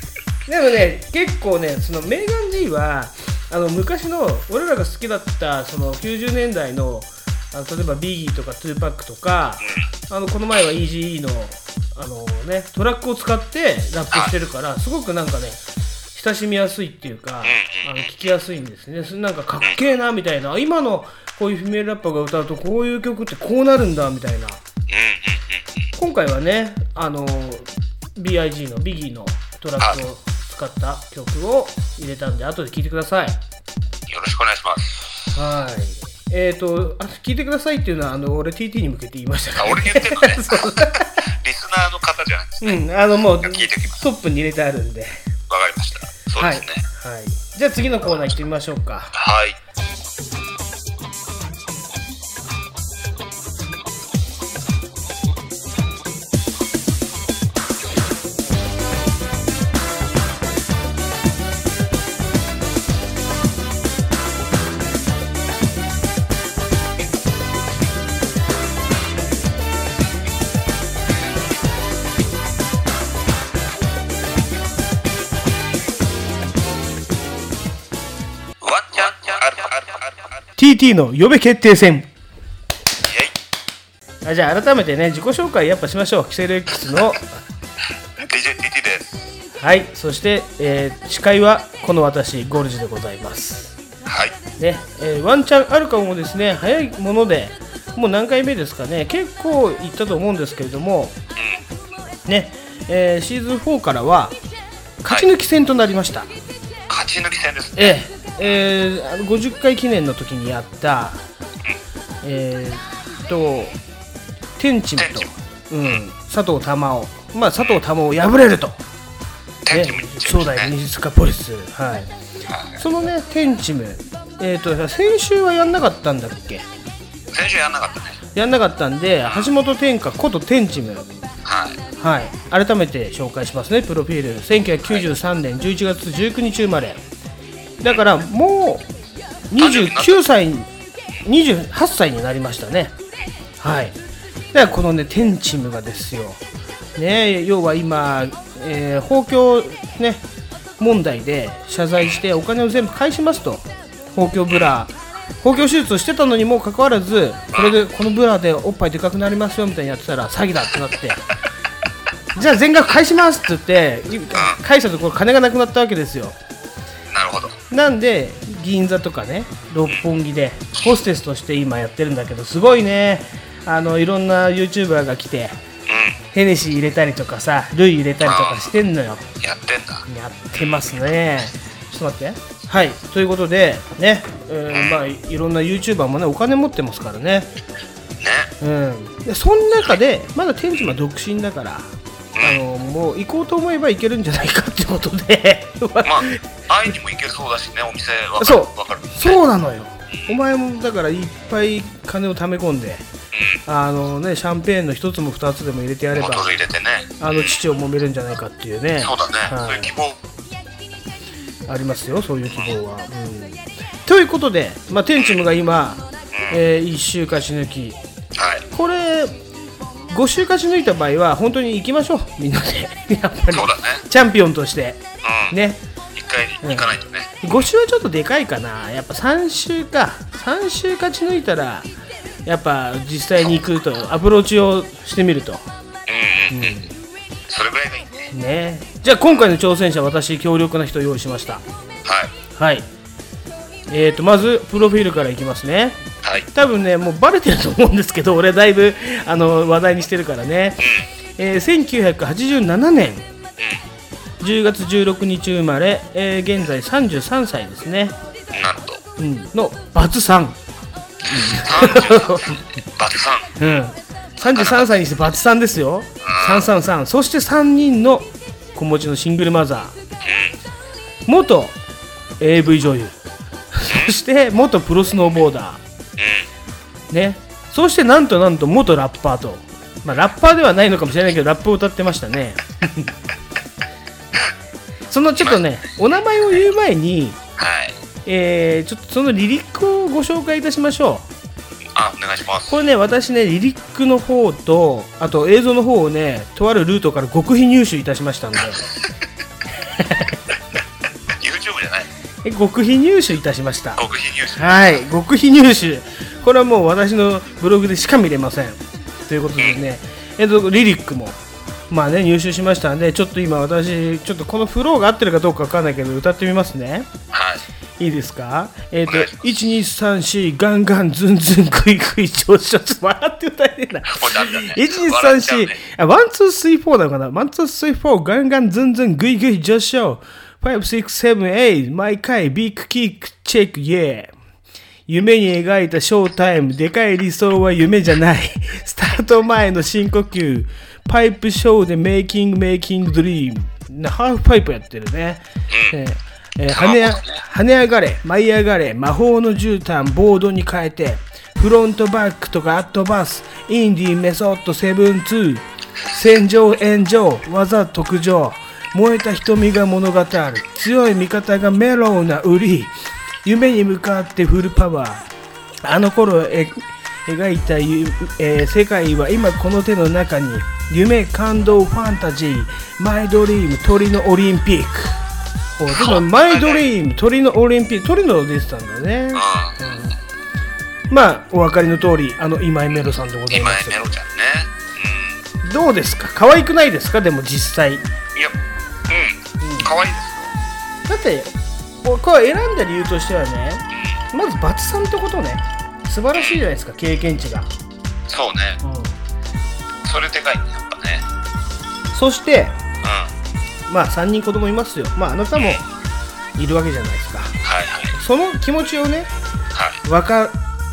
でもね結構ねそのメーガン G はあの昔の俺らが好きだったその90年代のあの例えば Biggie とか 2Pac とかあのこの前は EGE のあの、ね、トラックを使ってラップしてるからすごくなんかね親しみやすいっていうかあの聞きやすいんですね。なんかかっけえなみたいな。今のこういうフィメールラッパーが歌うとこういう曲ってこうなるんだみたいな。今回はねあの BIG のビギーのトラックを使った曲を入れたんで後で聴いてください。よろしくお願いします。はい。えっ、ー、とあ聴いてくださいっていうのはあの俺 TT に向けて言いましたから、あ俺言ってんのね。リスナーの方じゃないですねうんあのもうトップに入れてあるんで。わかりました。そうですね。はい、はい、じゃあ次のコーナー行ってみましょうか。はい TT の嫁決定戦。あじゃあ改めてね自己紹介やっぱしましょう。キセル X の。DJTT です。はい。そして、えー司会はこの私ゴルジでございます。はい。ね、えーワンチャンあるかもですね早いものでもう何回目ですかね。結構いったと思うんですけれども。ね、えーシーズン4からは勝ち抜き戦となりました、勝ち抜き戦ですね。えええーあの50回記念の時にやったえーっと天チムとうん、佐藤玉緒。まあ佐藤玉緒敗れると、ね天チムに、正代西塚ポリス。はい。はい。そのね天チムえーっと先週はやんなかったんだっけ？先週やんなかったね。やんなかったんで橋本天下こと天チムはい。はい。改めて紹介しますね。プロフィール。1993年11月19日生まれだからもう29歳28歳になりましたね。はい。だからこのね天チームがですよ。ね要は今、えー、法教ね問題で謝罪してお金を全部返しますと。法教ブラ包協手術をしてたのにもかかわらずこれでこのブラでおっぱいでかくなりますよみたいにやってたら詐欺だってなって。じゃあ全額返しますって言って返したところ金がなくなったわけですよ。なるほど。なんで銀座とかね六本木でホステスとして今やってるんだけどすごいね。あのいろんな YouTuber が来てヘネシー入れたりとかさルイ入れたりとかしてんのよ。うんやってんだ。やってますね。ちょっと待って。はい。ということでね、えーまあいろんな YouTuber もねお金持ってますからね。ね。うん。でその中でまだ天智は独身だからあのもう行こうと思えば行けるんじゃないかってことで。まあ会いにも行けそうだしねお店わかるそう。わかる。ねそうなのよ。お前もだからいっぱい金を貯め込んであのねシャンペーンの一つも二つでも入れてやればね。あの父を揉めるんじゃないかっていうね。そうだね、はい。そういう希望。ありますよそういう希望は、うん、ということで、まあ、天チムが今、え1週勝ち抜き5週勝ち抜いた場合は本当に行きましょう。みんなで。やっぱり。そうだね。チャンピオンとして。うん。ね。一回行かないとね、5週はちょっとでかいかな。やっぱ3週か。3週勝ち抜いたらやっぱ実際に行くとアプローチをしてみると。うんうんうん、それぐらいがいいね。ね。じゃあ今回の挑戦者私強力な人を用意しました。はい。はいえーとまずプロフィールからいきますね。はい。多分ねもうバレてると思うんですけど俺だいぶあの話題にしてるからね、えー1987年10月16日生まれ、えー現在33歳ですね、なんと。うん、のバツさん、33バツさん。うん、33歳にしてバツさんですよ。333そして3人の子持ちのシングルマザー。元 AV 女優そして元プロスノーボーダー。ね。そしてなんとなんと元ラッパーと。まあラッパーではないのかもしれないけどラップを歌ってましたね。そのちょっとねお名前を言う前にはい。えーちょっとそのリリックをご紹介いたしましょあお願いします。うこれね私ねリリックの方とあと映像の方をねとあるルートから極秘入手いたしましたので 極秘入手いたしました。極秘ニュースはい極秘入手。これはもう私のブログでしか見れません。ということでね。えっとリリックもまあね入手しましたんでちょっと今私ちょっとこのフローが合ってるかどうかわかんないけど歌ってみますね。はいいいですか？えっ、とお願いします1234ガンガンズンズングイグイ上昇ちょっと笑って歌えねえな。これダメだね笑っちゃう1234ね。あ one two three four なのかな one two three four ガンガンズンズングイグイ上昇。5678毎回ビッグキックチェックイエー。夢に描いたショータイム。でかい理想は夢じゃない。スタート前の深呼吸。パイプショーでメイキングメイキングドリームなハーフパイプやってるね、えーえー跳ね跳ね上がれ舞い上がれ魔法の絨毯ボードに変えてフロントバックとかアットバスインディーメソッド72戦場炎上技特上燃えた瞳が物語る。強い味方がメロウな売り夢に向かってフルパワー。あの頃え描いた、えー世界は今この手の中に夢感動ファンタジーマイドリーム鳥のオリンピック。おちょっとマイドリーム鳥のオリンピック鳥の出てたんだね。うまあお分かりの通りあの今井メロさんでござい今ます。井メロちゃんね。どうですか？可愛くないですか？でも実際。うんいやうん。可愛いですだってこれ選んだ理由としてはねまずバツさんってことね。素晴らしいじゃないですか経験値が、そうね。それでかいねやっぱね。そしてうんまあ3人子供いますよ。まああなたもいるわけじゃないですか。はいはい。その気持ちをねはい。分か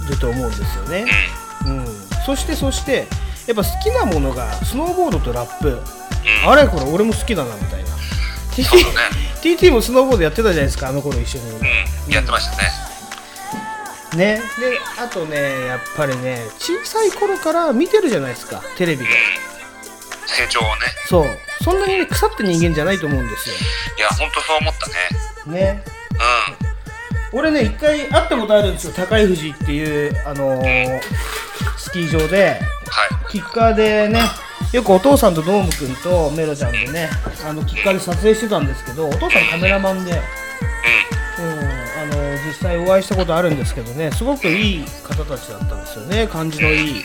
ると思うんですよね、ううん、そしてそしてやっぱ好きなものがスノーボードとラップ。んうん。あれこれ俺も好きだなみたいな。TT, そうだね。TT もスノーボードやってたじゃないですかあの頃一緒に。うん。やってましたね。ね。であとねやっぱりね小さい頃から見てるじゃないですかテレビで成長をね。そう。そんなにね腐った人間じゃないと思うんですよ。いやほんとそう思ったね。ね。うん。俺ね一回会ったことあるんですよ。高い富士っていうあのースキー場で。はい。キッカーでねよくお父さんとドームくんとメロちゃんでねあのキッカーで撮影してたんですけどお父さんカメラマンで、うん、あの実際お会いしたことあるんですけどねすごくいい方たちだったんですよね。感じのいい、うん。ね。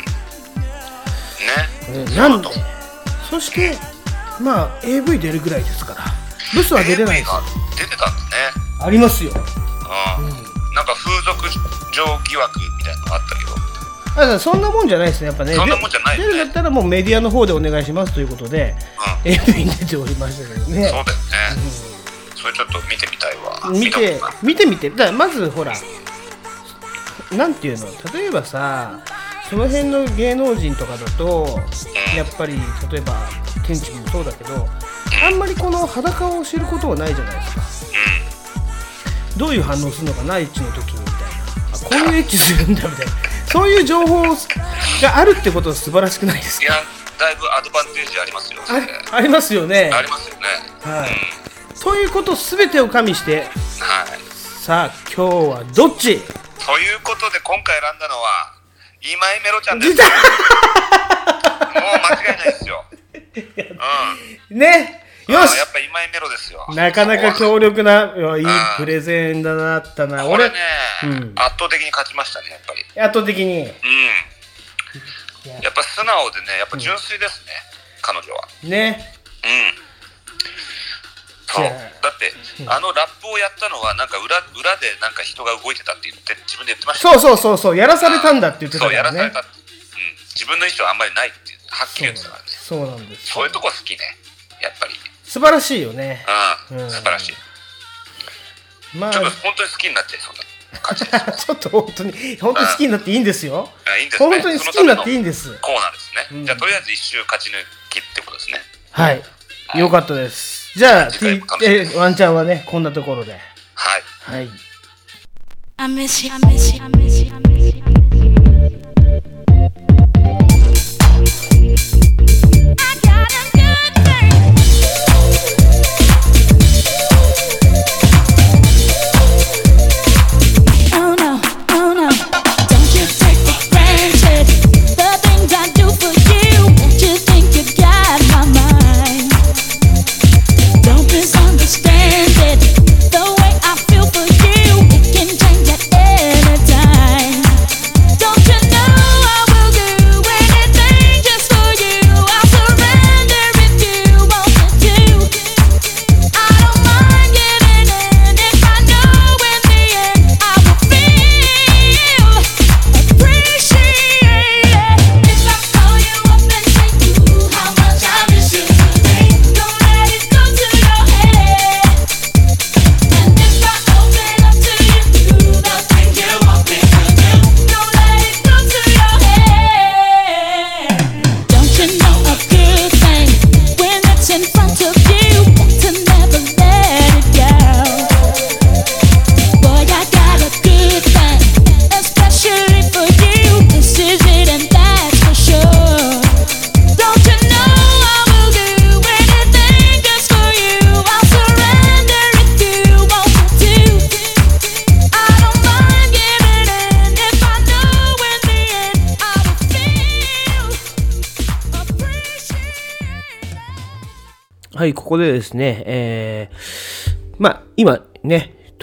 うん。なんでそしてまあ AV 出るぐらいですから。ブスは出れないです。出てたんだね。ありますよ。うん。なんか風俗嬢疑惑みたいなのがあったけど。だからそんなもんじゃないですね。やっぱねそんなもんじゃないよね。出るんだったらもうメディアの方でお願いしますということでうん。AV に出ておりましたけどね。そうだよね。それちょっと見てみたいわ。見て見てみて。だまずほらなんていうの？例えばさその辺の芸能人とかだとやっぱり例えばケンチ君もそうだけどあんまりこの裸を知ることはないじゃないですか。どういう反応するのかなエッチの時にみたいな。あこういうエッチするんだみたいな。そういう情報があるってことは素晴らしくないですか？いやだいぶアドバンテージありますよ。それあありますよね。ありますよね。はい。ということ全てを加味してはい。さあ今日はどっち？ということで今回選んだのは今井メロちゃんです。もう間違いないですよ。うん。ね。よし。あやっぱ今井メロですよ。なかなか強力ないやいプレゼンだなったな。俺ね、うん。圧倒的に勝ちましたねやっぱり。圧倒的に。うん。やっぱ素直でねやっぱ純粋ですね、彼女は。ね。うんそう。だって、あのラップをやったのはなんか裏裏でなんか人が動いてたって言って自分で言ってました。そうそうそうそう。やらされたんだって言ってたそうからね。やらされた、うん、自分の意思はあんまりないってはっきり言ってたからね。そうなんです。そういうとこ好きね。やっぱり。素晴らしいよね。うん、うん。素晴らしい。まあ。ちょっと本当に好きになっちゃいそうな ちょっと本当に本当に好きになっていいんですよ。あいいんですね。本当に好きになっていいんです。コーナーですね、うん。じゃあとりあえず一周勝ち抜きってことですね。はい。よかったですじゃあ T えワンちゃんはねこんなところで。はい。はい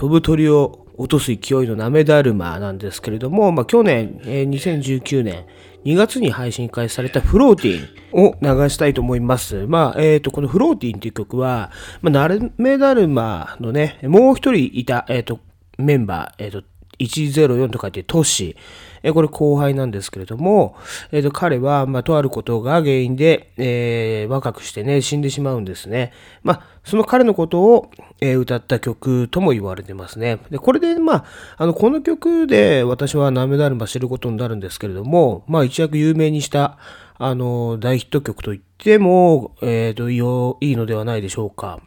飛ぶ鳥を落とす勢いのなめだるまなんですけれども、まあ、去年、えー2019年2月に配信開始されたフローティンを流したいと思います。まあ、えっ、ーと、このフローティンっていう曲は、まあ、なめだるまのね、もう一人いた、えっ、ーと、メンバー、えっ、ーと、104と書いてトシ。えこれ後輩なんですけれども、えっ、と、彼は、まあ、とあることが原因で、えー若くしてね、死んでしまうんですね。まあ、その彼のことを、えー歌った曲とも言われてますね。で、これで、まあ、あの、この曲で私はなめだるま知ることになるんですけれども、まあ、一躍有名にした、あの、大ヒット曲と言っても、えっ、と、いいのではないでしょうか。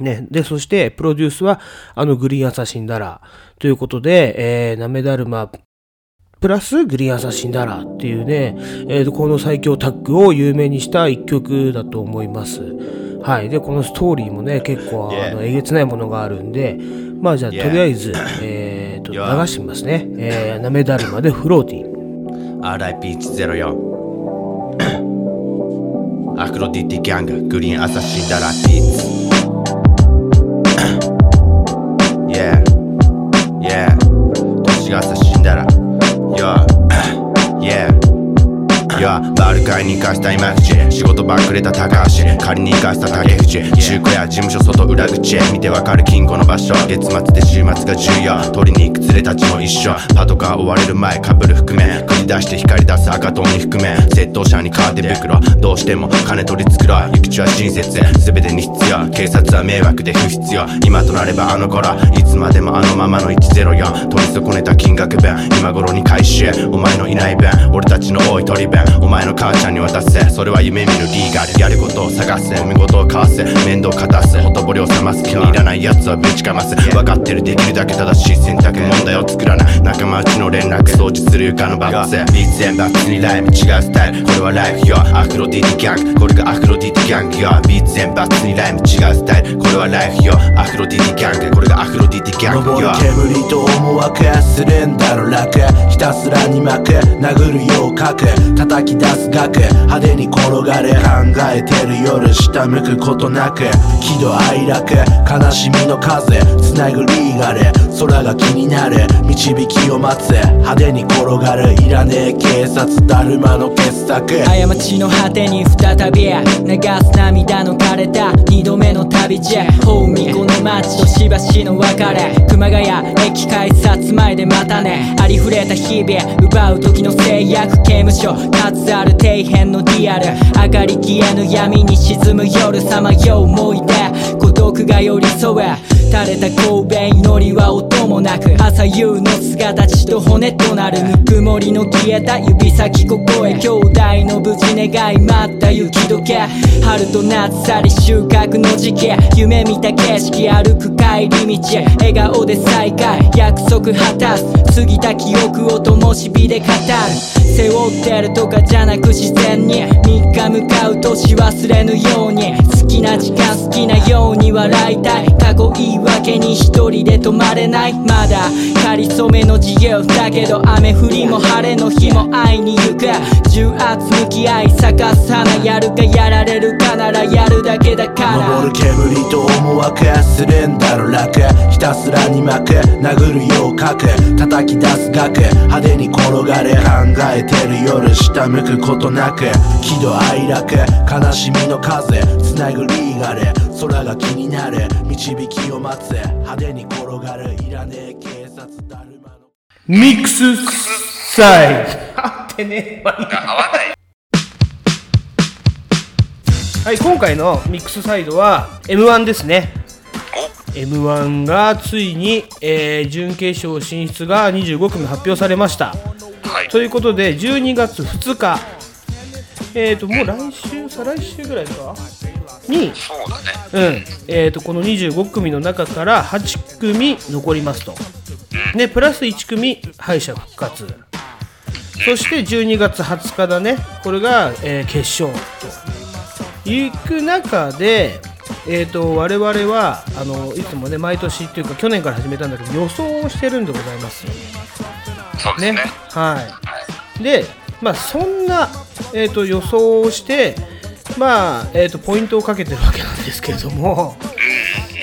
ね。で、そして、プロデュースは、あの、グリーンアサシンダラーということで、えー、なめだるま、プラスグリーンアサシンダラーっていうね、えーと、この最強タッグを有名にした一曲だと思います。はい。で、このストーリーもね、結構、あの、えげつないものがあるんで、まあ、じゃあ、と.りあえず、えーと、流.してみますね。えー、なめだるまでフローティン。RIP104 アクロディティギャンググリーンアサシンダラピーツバルカイに行かした今口仕事ばっくれた高橋。借りに行かした竹内。中古屋事務所外裏口見てわかる金庫の場所。月末で週末が重要。取りに行く連れたちも一緒。パトカー追われる前かぶる覆面繰り出して光り出す赤トンに覆面窃盗者にカーテ袋。どうしても金取り繕う。行く地は親切。全てに必要。警察は迷惑で不必要。今となればあの頃。いつまでもあのままの104取り損ねた金額分今頃に回収。お前のいない分俺たちの多い取り分お前の母ちゃんに渡せ。それは夢見るリーガル。やることを探せ。お見事を交わせ。面倒かたすほとぼりを冷ます。気に入らない奴はぶちかます。分かってるできるだけ正しい選択問題を作らない。仲間内の連絡。掃除する床のバッツビーツバッツにライム違うスタイル。これはライフよ。アフロディティギャング。これがアフロディティギャングよ。ビーツバッツにライム違うスタイル。これはライフよ。アフロディティギャング。これがアフロディティギャング登るよ煙と思惑スレンダーの楽。ひたすらに巻く。殴るよう書く。叩き出す額派手に転がれ考えてる夜下向くことなく喜怒哀楽悲しみの風つなぐリーガル空が気になる導きを待つ派手に転がるいらねえ警察だるまの傑作。過ちの果てに再び流す涙の枯れた二度目の旅路大見この街としばしの別れ熊谷駅改札前でまたね。ありふれた日々奪う時の制約刑務所。数ある底辺のリアル。明かり消えぬ闇に沈む夜さまよう思い出。孤独が寄り添え。垂れた神戸祈りは音もなく。朝夕の姿血と骨となる。ぬくもりの消えた。指先ここへ。兄弟の無事願い待った雪解け。春と夏去り収穫の時期夢見た景色歩く帰り道笑顔で再会。約束果たす。過ぎた記憶を灯火で語る。背負ってるとかじゃなく自然に3日向かう年忘れぬようにきな時間好きなように笑いたい。過去言い訳に一人で止まれない。まだかりそめの自由だけど雨降りも晴れの日も会いに行く。重圧向き合い咲かす花やるかやられるかならやるだけだから。登る煙と思惑スレンダーの楽ひたすらに巻く殴るよう書く叩き出す額派手に転がれ考えてる夜下向くことなく喜怒哀楽悲しみの風つなぐリーガル空が気になる導きを待つ派手に転がるいらねえ警察だるまのミックスサイド。あってね。まあいい合わないはい、今回のミックスサイドは M1 ですね。M1 がついに、えー準決勝進出が25組発表されました。はいということで、12月2日、えっ、と、もう来週、再来週ぐらいか？に、そうだね。うん、えっ、と、この25組の中から8組残りますと。で、プラス1組敗者復活。そして12月20日だね、これが、えー決勝といく中で、えー、と我々はあのいつもね毎年っていうか去年から始めたんだけど予想をしてるんでございますねそうですね。はい。でまあそんな、えー、と予想をしてまあ、えー、とポイントをかけてるわけなんですけれども。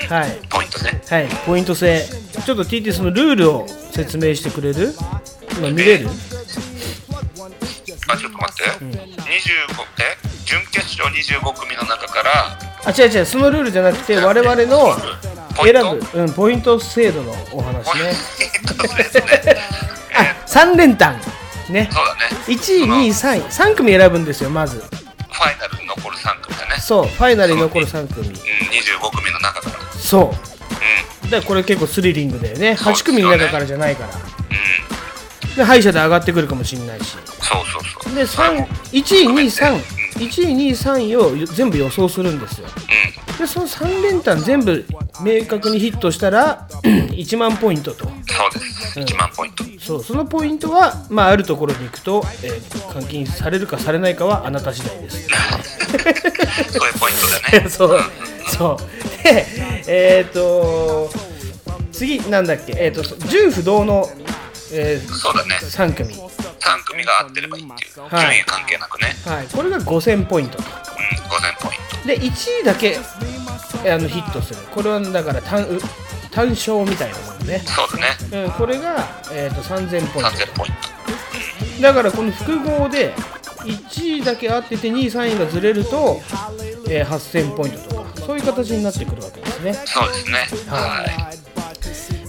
はい。ポイントねはい。ポイント制。ちょっと TT そのルールを説明してくれる？今見れる？あちょっと待って、25え？準決勝25組の中から。あ違う違う。そのルールじゃなくて我々の選ぶ、うん、ポイント制度のお話ね。ね。あ3連単ね。そうだね。1位2位3位。3組選ぶんですよまず。ファイナルに残る3組だね。そうファイナルに残る3組。うん25組の中から。そう。うだからこれ結構スリリングだよね。8そうですよね。組の中からじゃないから。んうん。で敗者で上がってくるかもしれないし。そうそうそう。で3 1位2位3位。1位2位3位を全部予想するんですよ。うんでその3連単全部明確にヒットしたら 1万ポイントと。そうです。1万ポイント。そうそのポイントは、まあ、あるところに行くと、えー換金されるかされないかはあなた次第です。そういうポイントだね。そう。そう。でえっ、と次なんだっけ？えっ、と順不動の、えそうだね。3組。3組が合ってればいいっていう。はい。順位関係なくね。はい。これが5000ポイントと。うん5000ポイント。で1位だけあのヒットする。これはだから単う単勝みたいなもんね、そうだね。うん、これが、えー、と3000ポイン3000ポイント。トだからこの複合で1位だけ合ってて2位3位がずれると、えー8000ポイントとかそういう形になってくるわけですね。そうですね。はい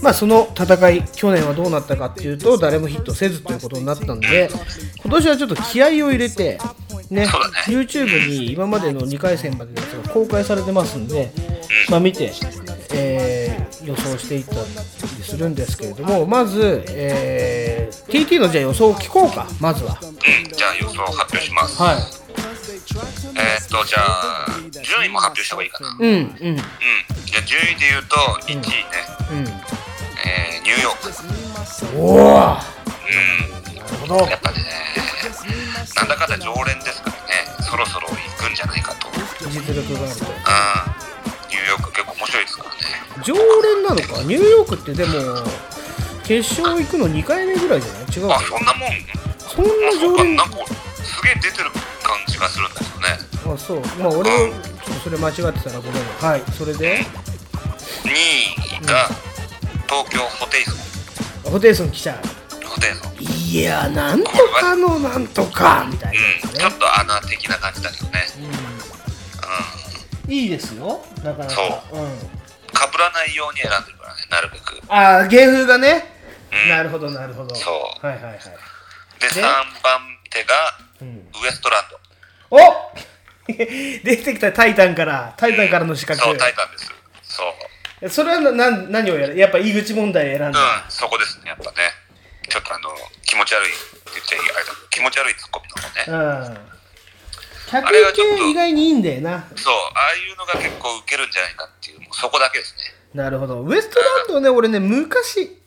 まあその戦い去年はどうなったかっていうと誰もヒットせずということになったんで今年はちょっと気合を入れてね YouTube に今までの2回戦までのやつが公開されてますんで、まあ、見て、えー予想していったりするんですけれどもまず、えー TT のじゃあ予想を聞こうかまずは。うんじゃあ予想発表します。はい。えーっとじゃあ順位も発表した方がいいかな。うんうん。うんじゃあ順位で言うと1位ね。うんえーニューヨーク。おおなうん。るほど。やっぱねなんだかんだ常連ですからね。そろそろ行くんじゃないかと。うんニ実力があると。ューヨーク結構面白いですからね。常連なのか？ニューヨークってでも決勝行くの2回目ぐらいじゃない？違う。あかそんなもん。そんな常連。かなんかすげえ出てる感じがするんだけどね。あそう。まあ俺ちょっとそれ間違ってたらごめん。はいそれで。2位が東京ホテイソン。ホテイソン来ちゃホテイソン。ういやなんとかのなんとか。みたいなやうん、つちょっと穴的な感じだけどね、ね、ううん、いいですよ。なかなか。そう。うん。ん、かぶらないように選んでるからね、なるべく。ああ芸風がね、うん。なるほどなるほど。そう。はいはいはい、で、3番手がうん、ウエストランド。お 出てきたタイタンから。タイタンからの資格そう、タイタンです。そう。それはな何をやる？やっぱ井口問題選んだ、うん、そこですね、やっぱね。ちょっとあの、気持ち悪いって言っちゃいいあれだ気持ち悪いツッコミの方ね。うん。客系意外にいいんだよな。そう、ああいうのが結構ウケるんじゃないかっていう、そこだけですね。なるほど。ウエストランドね俺ね昔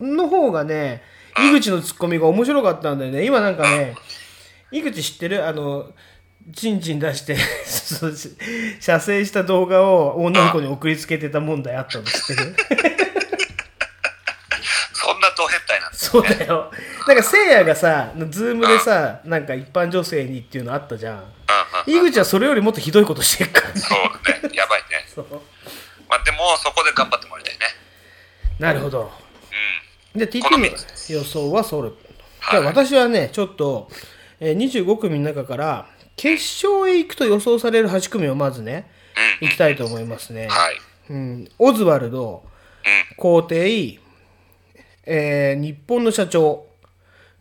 の方がね井口のツッコミが面白かったんだよね。今なんかね井口知ってる？あのチンチン出して そうし射精した動画を女の子に送りつけてた問題あったの知ってるそんなド変態なんですそうだよ。なんかせいやがさズームでさなんか一般女性にっていうのあったじゃん。井口はそれよりもっとひどいことしてるからね。そうね、やばいね。そう。まあでも、そこで頑張ってもらいたいね。なるほど。うん。で TT この予想はソルじはい。ゃあ私はねちょっと、えー25組の中から決勝へ行くと予想される8組をまずねうん。行きたいと思いますね、はい。うん、オズワルドうん。皇帝、えー日本の社長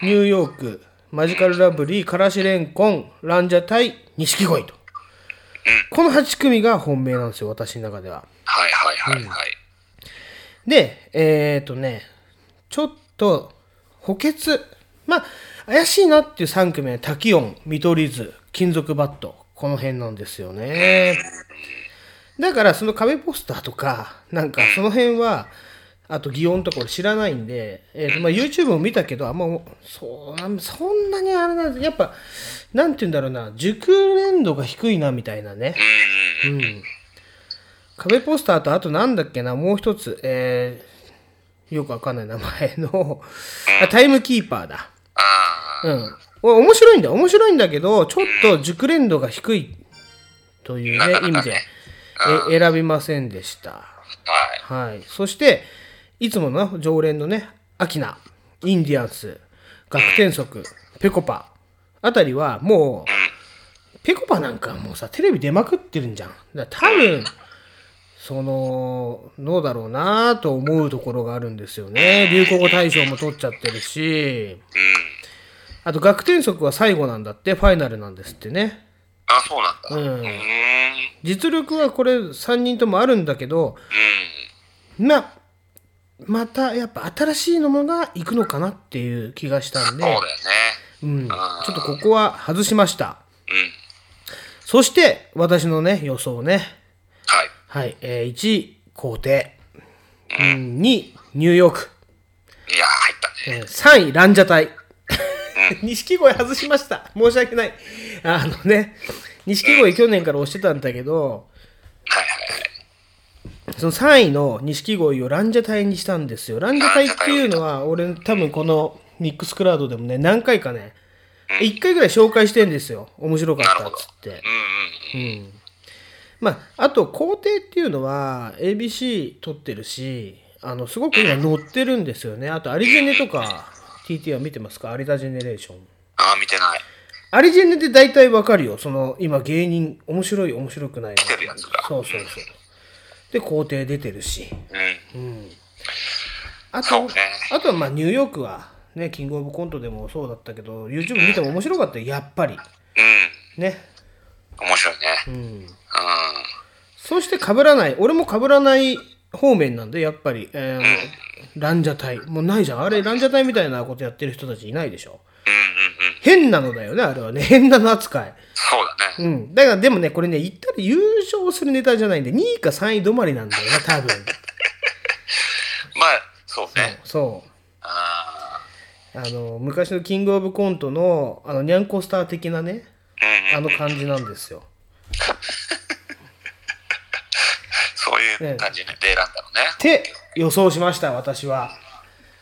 ニューヨークマジカルラブリーからしれんこんランジャタイ錦鯉とこの8組が本命なんですよ私の中でははいはいはいはい。で、えっ、とね、ちょっと補欠、まあ、怪しいなっていう3組はタキオン、見取り図、金属バット、この辺なんですよね。だから、その壁ポスターとか、なんかその辺は、あと擬音とか俺知らないんで、えーとまあ、YouTube も見たけど、あんまそうそんなにあれなんです。やっぱ、なんて言うんだろうな、熟練度が低いなみたいなね。うん。壁ポスターとあとなんだっけなもう一つ。えー、よくわかんない名前のあタイムキーパーだ。うんお面白いんだよ。面白いんだけどちょっと熟練度が低い。というね意味で。え選びませんでした。はい。はい、そしていつもの常連のねアキナ。インディアンス。学天則。ペコパあたりはもうペコパなんかもうさテレビ出まくってるんじゃん。だ多分そのどうだろうなと思うところがあるんですよね。流行語大賞も取っちゃってるしあと学天則は最後なんだってファイナルなんですってねあ、そうなんだ。うん。実力はこれ3人ともあるんだけどまあまたやっぱ新しいのもがいくのかなっていう気がしたんでそうだよね。うん、ちょっとここは外しました。そして、私のね、予想ね。はい。はい、えー、1位、皇帝。うん、2位、ニューヨーク。いやー、入ったね。えー3位、ランジャタイ。錦鯉外しました。申し訳ない。あのね、錦鯉去年から押してたんだけど。その3位の錦鯉をランジャタイにしたんですよ。ランジャタイっていうのは、俺多分このミックスクラウドでもね、何回かね、1回ぐらい紹介してんですよ。面白かったっつって。うん。まあ、あと、皇帝っていうのは ABC 撮ってるし、あの、すごく今乗ってるんですよね。あと、アリジェネとか TT は見てますか？アリダジェネレーション。あー、見てない。アリジェネって大体わかるよ。その、今芸人、面白い、面白くない。来てるやつがそうそうそう。で、皇帝出てるし。うん。あと、そうねあとはまあニューヨークは、ね、キングオブコントでもそうだったけど、YouTube 見ても面白かったよ、やっぱり。うん。ね。面白いね。ううん。ん。そして被らない、俺も被らない方面なんで、やっぱり、えーランジャタイ。もうないじゃん。あれ、ランジャタイみたいなことやってる人たちいないでしょ。うんうんうん。変なのだよね、あれはね。変なの扱い。そうだね。うん。だから、でもね、これね、言ったら優勝するネタじゃないんで、2位か3位止まりなんだよね、多分。まあ、そうね。そう。ああの、昔のキングオブコントの、あの、ニャンコスター的なね。あの感じなんですよ。そういう感じで選んだのね。って予想しました、私は。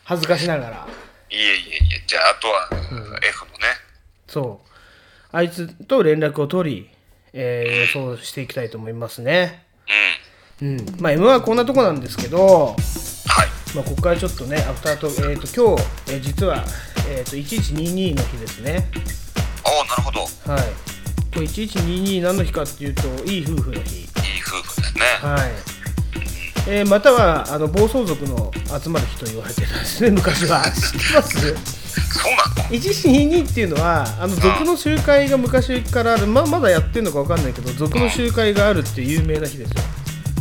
恥ずかしながら。いえいえいえ。じゃあ、あとは F のね。そう。あいつと連絡を取り、えー予想していきたいと思いますね。うん。うん。まあ、M はこんなとこなんですけど、はい。まあ、ここからちょっとね、アフタートーク、えっ、と、今日、えー実は、えっ、と、1122の日ですね。おおなるほど。いはい。これ1122何の日かっていうと、いい夫婦の日。い夫婦ですね。はい。えーまたはあの暴走族の集まる日と言われてたんですね、昔は。知ってます？そうなんだ。?1122 っていうのは、あの族の集会が昔からある、ままだやってるのか分かんないけど、族の集会があるっていう有名な日ですよ。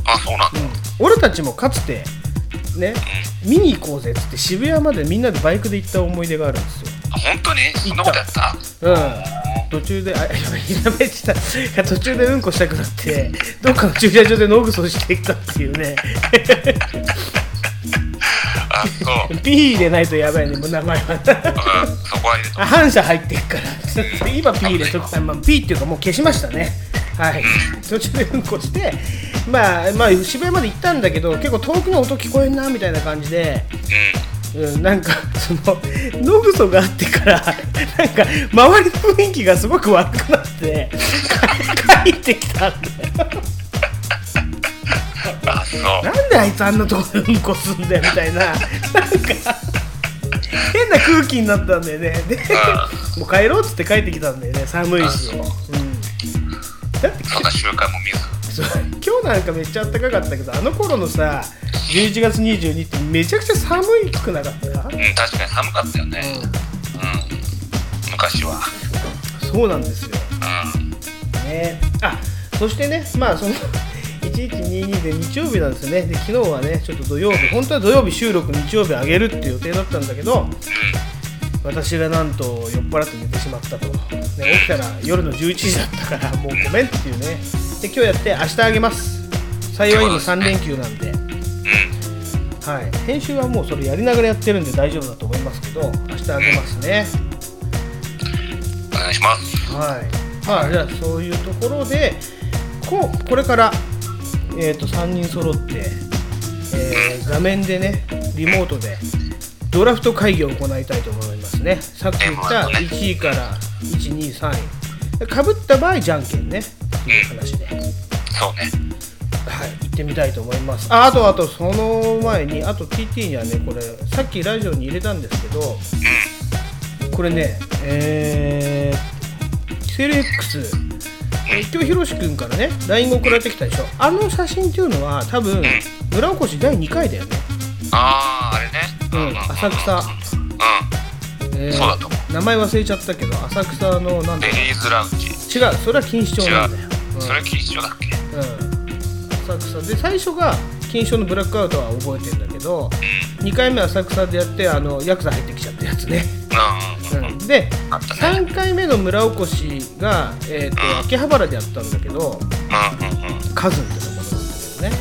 あ、そうなんだ。俺たちもかつて、ね、見に行こうぜっつって渋谷までみんなでバイクで行った思い出があるんですよ。本当に？そんなことやった？うん。途中で、あ、やめてた。途中でうんこしたくなって、どっかの駐車場で野ぐそしていったっていうね。あ、そう。P 入れないとやばいね、もう名前は。うん、そこは反射入ってっから。今 P 入れとくまあ、P っていうかもう消しましたね。はい。途中でうんこして、まあ、まあ、渋谷まで行ったんだけど、結構遠くの音聞こえんな、みたいな感じで、うん、なんか、その、野ぐそがあってから、なんか、周りの雰囲気がすごく悪くなって、帰ってきたんだよ。あ、そう。なんであいつあんなとこでうんこすんだよみたいな、なんか、変な空気になったんだよね。で、もう帰ろうっつって帰ってきたんだよね、寒いし。うん、だってな習慣も見ず。今日なんかめっちゃ暖かかったけど、あの頃のさ、11月22ってめちゃくちゃ寒いくなかった？うん、確かに寒かったよね。うん。昔は。そうなんですよ。うん。ね、あそしてね、まあその 1122で日曜日なんですよね、で昨日はね、ちょっと土曜日、本当は土曜日収録、日曜日あげるっていう予定だったんだけど、私がなんと酔っ払って寝てしまったと、ね、起きたら夜の11時だったから、もうごめんっていうね、で今日やって、明日あげます、幸いにも3連休なんで、はい、編集はもうそれやりながらやってるんで大丈夫だと思いますけど、明日あげますね。お願いします。はい、まあじゃあそういうところでこうこれから、えー、と3人揃って、えー画面でねリモートでドラフト会議を行いたいと思いますね。さっき言った1位から123位。かぶった場合じゃんけんね話で、はい、そうね。ってみたいと思います。ああとあとその前にあと TT にはねこれさっきラジオに入れたんですけどこれねえー、キセル X えー今日ひろし君からね LINE が送られてきたでしょ。あの写真っていうのは多分村おこし第2回だよね。あああれね。うん浅草。うえーそうだと思名前忘れちゃったけど浅草のなんだんベリーズラウンジ。違うそれは錦糸町なんだよ、うん。それだっけ？うん、浅草。で最初が金賞のブラックアウトは覚えてんだけど2回目浅草でやってあのヤクザ入ってきちゃったやつね、うんうん。うんうん、でね。3回目の村おこしが、えー、と秋葉原でやったんだけどうんうんうん。カズンってところなんだ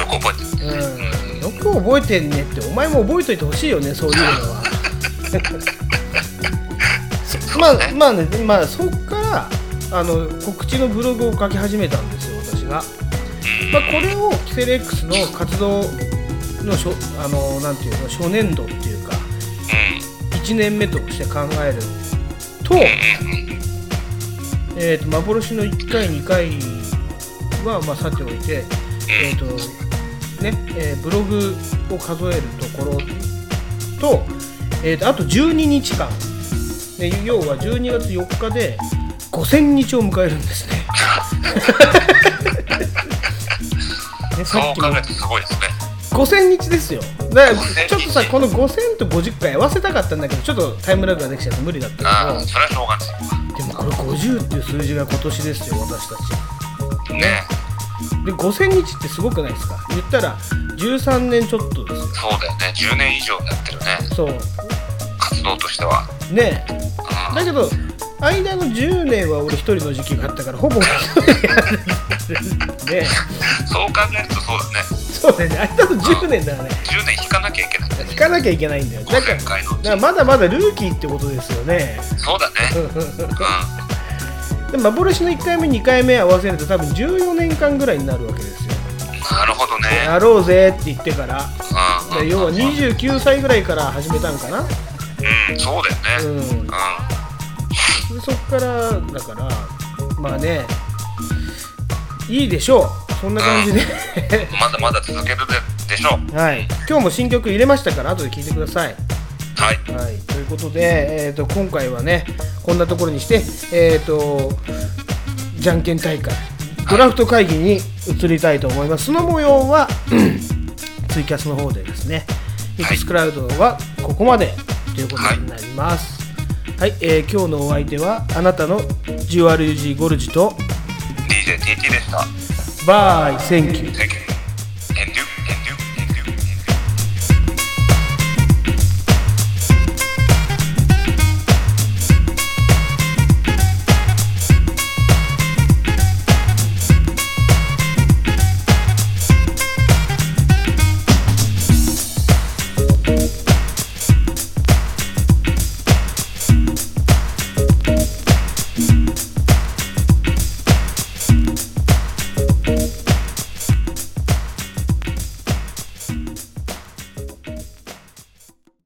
よく覚えてるね。けどね、うん、よく覚えてんねってお前も覚えといてほしいよねそういうのは。まあまあねまあそっからあの告知のブログを書き始めたんですよ私が、まあ、これをキセレックスの活動のしょあのなんていうの初年度っていうか1年目として考えると,、えー、と幻の1回2回はまあさておいて、えーとねえーブログを数えるところと,、えー、とあと12日間、ね、要は12月4日で5000日を迎えるんですね。ねそう考えるとすごいですね。5000日ですよ。だから5000ちょっとさこの5000と50回合わせたかったんだけどちょっとタイムラグができちゃって無理だったああけそれはしょうがない。どでもこれ50っていう数字が今年ですよ私たち。ね。で5000日ってすごくないですか？言ったら13年ちょっとですよ。そうだよね。10年以上やってるね。そう。活動としては。ねえ。うん。だけど間の10年は俺一人の時期があったからほぼ。一人やるねそう考えるとそうだね。そうだよね。間の10年だからね。10年引かなきゃいけない。んだね引かなきゃいけないんだよ。だから5000回のだからまだまだルーキーってことですよね。そうだね。うん。で幻の1回目2回目合わせると多分14年間ぐらいになるわけですよ。なるほどね。やろうぜって言ってから。うん。要は29歳ぐらいから始めたんかな。うん。そうだよね。うん。うん。でそっからだからまあねいいでしょう。そんな感じで。まだまだ続けるででしょう。はい。今日も新曲入れましたから後で聴いてください。はい。はい、ということで、えー、と今回はねこんなところにして、えー、とじゃんけん大会ドラフト会議に移りたいと思います。その模様はツイキャスの方でですね Mixcloud はここまでということになります。はい、えー今日のお相手はあなたの GRUG ゴルジと DJTT でした。 bye thank youー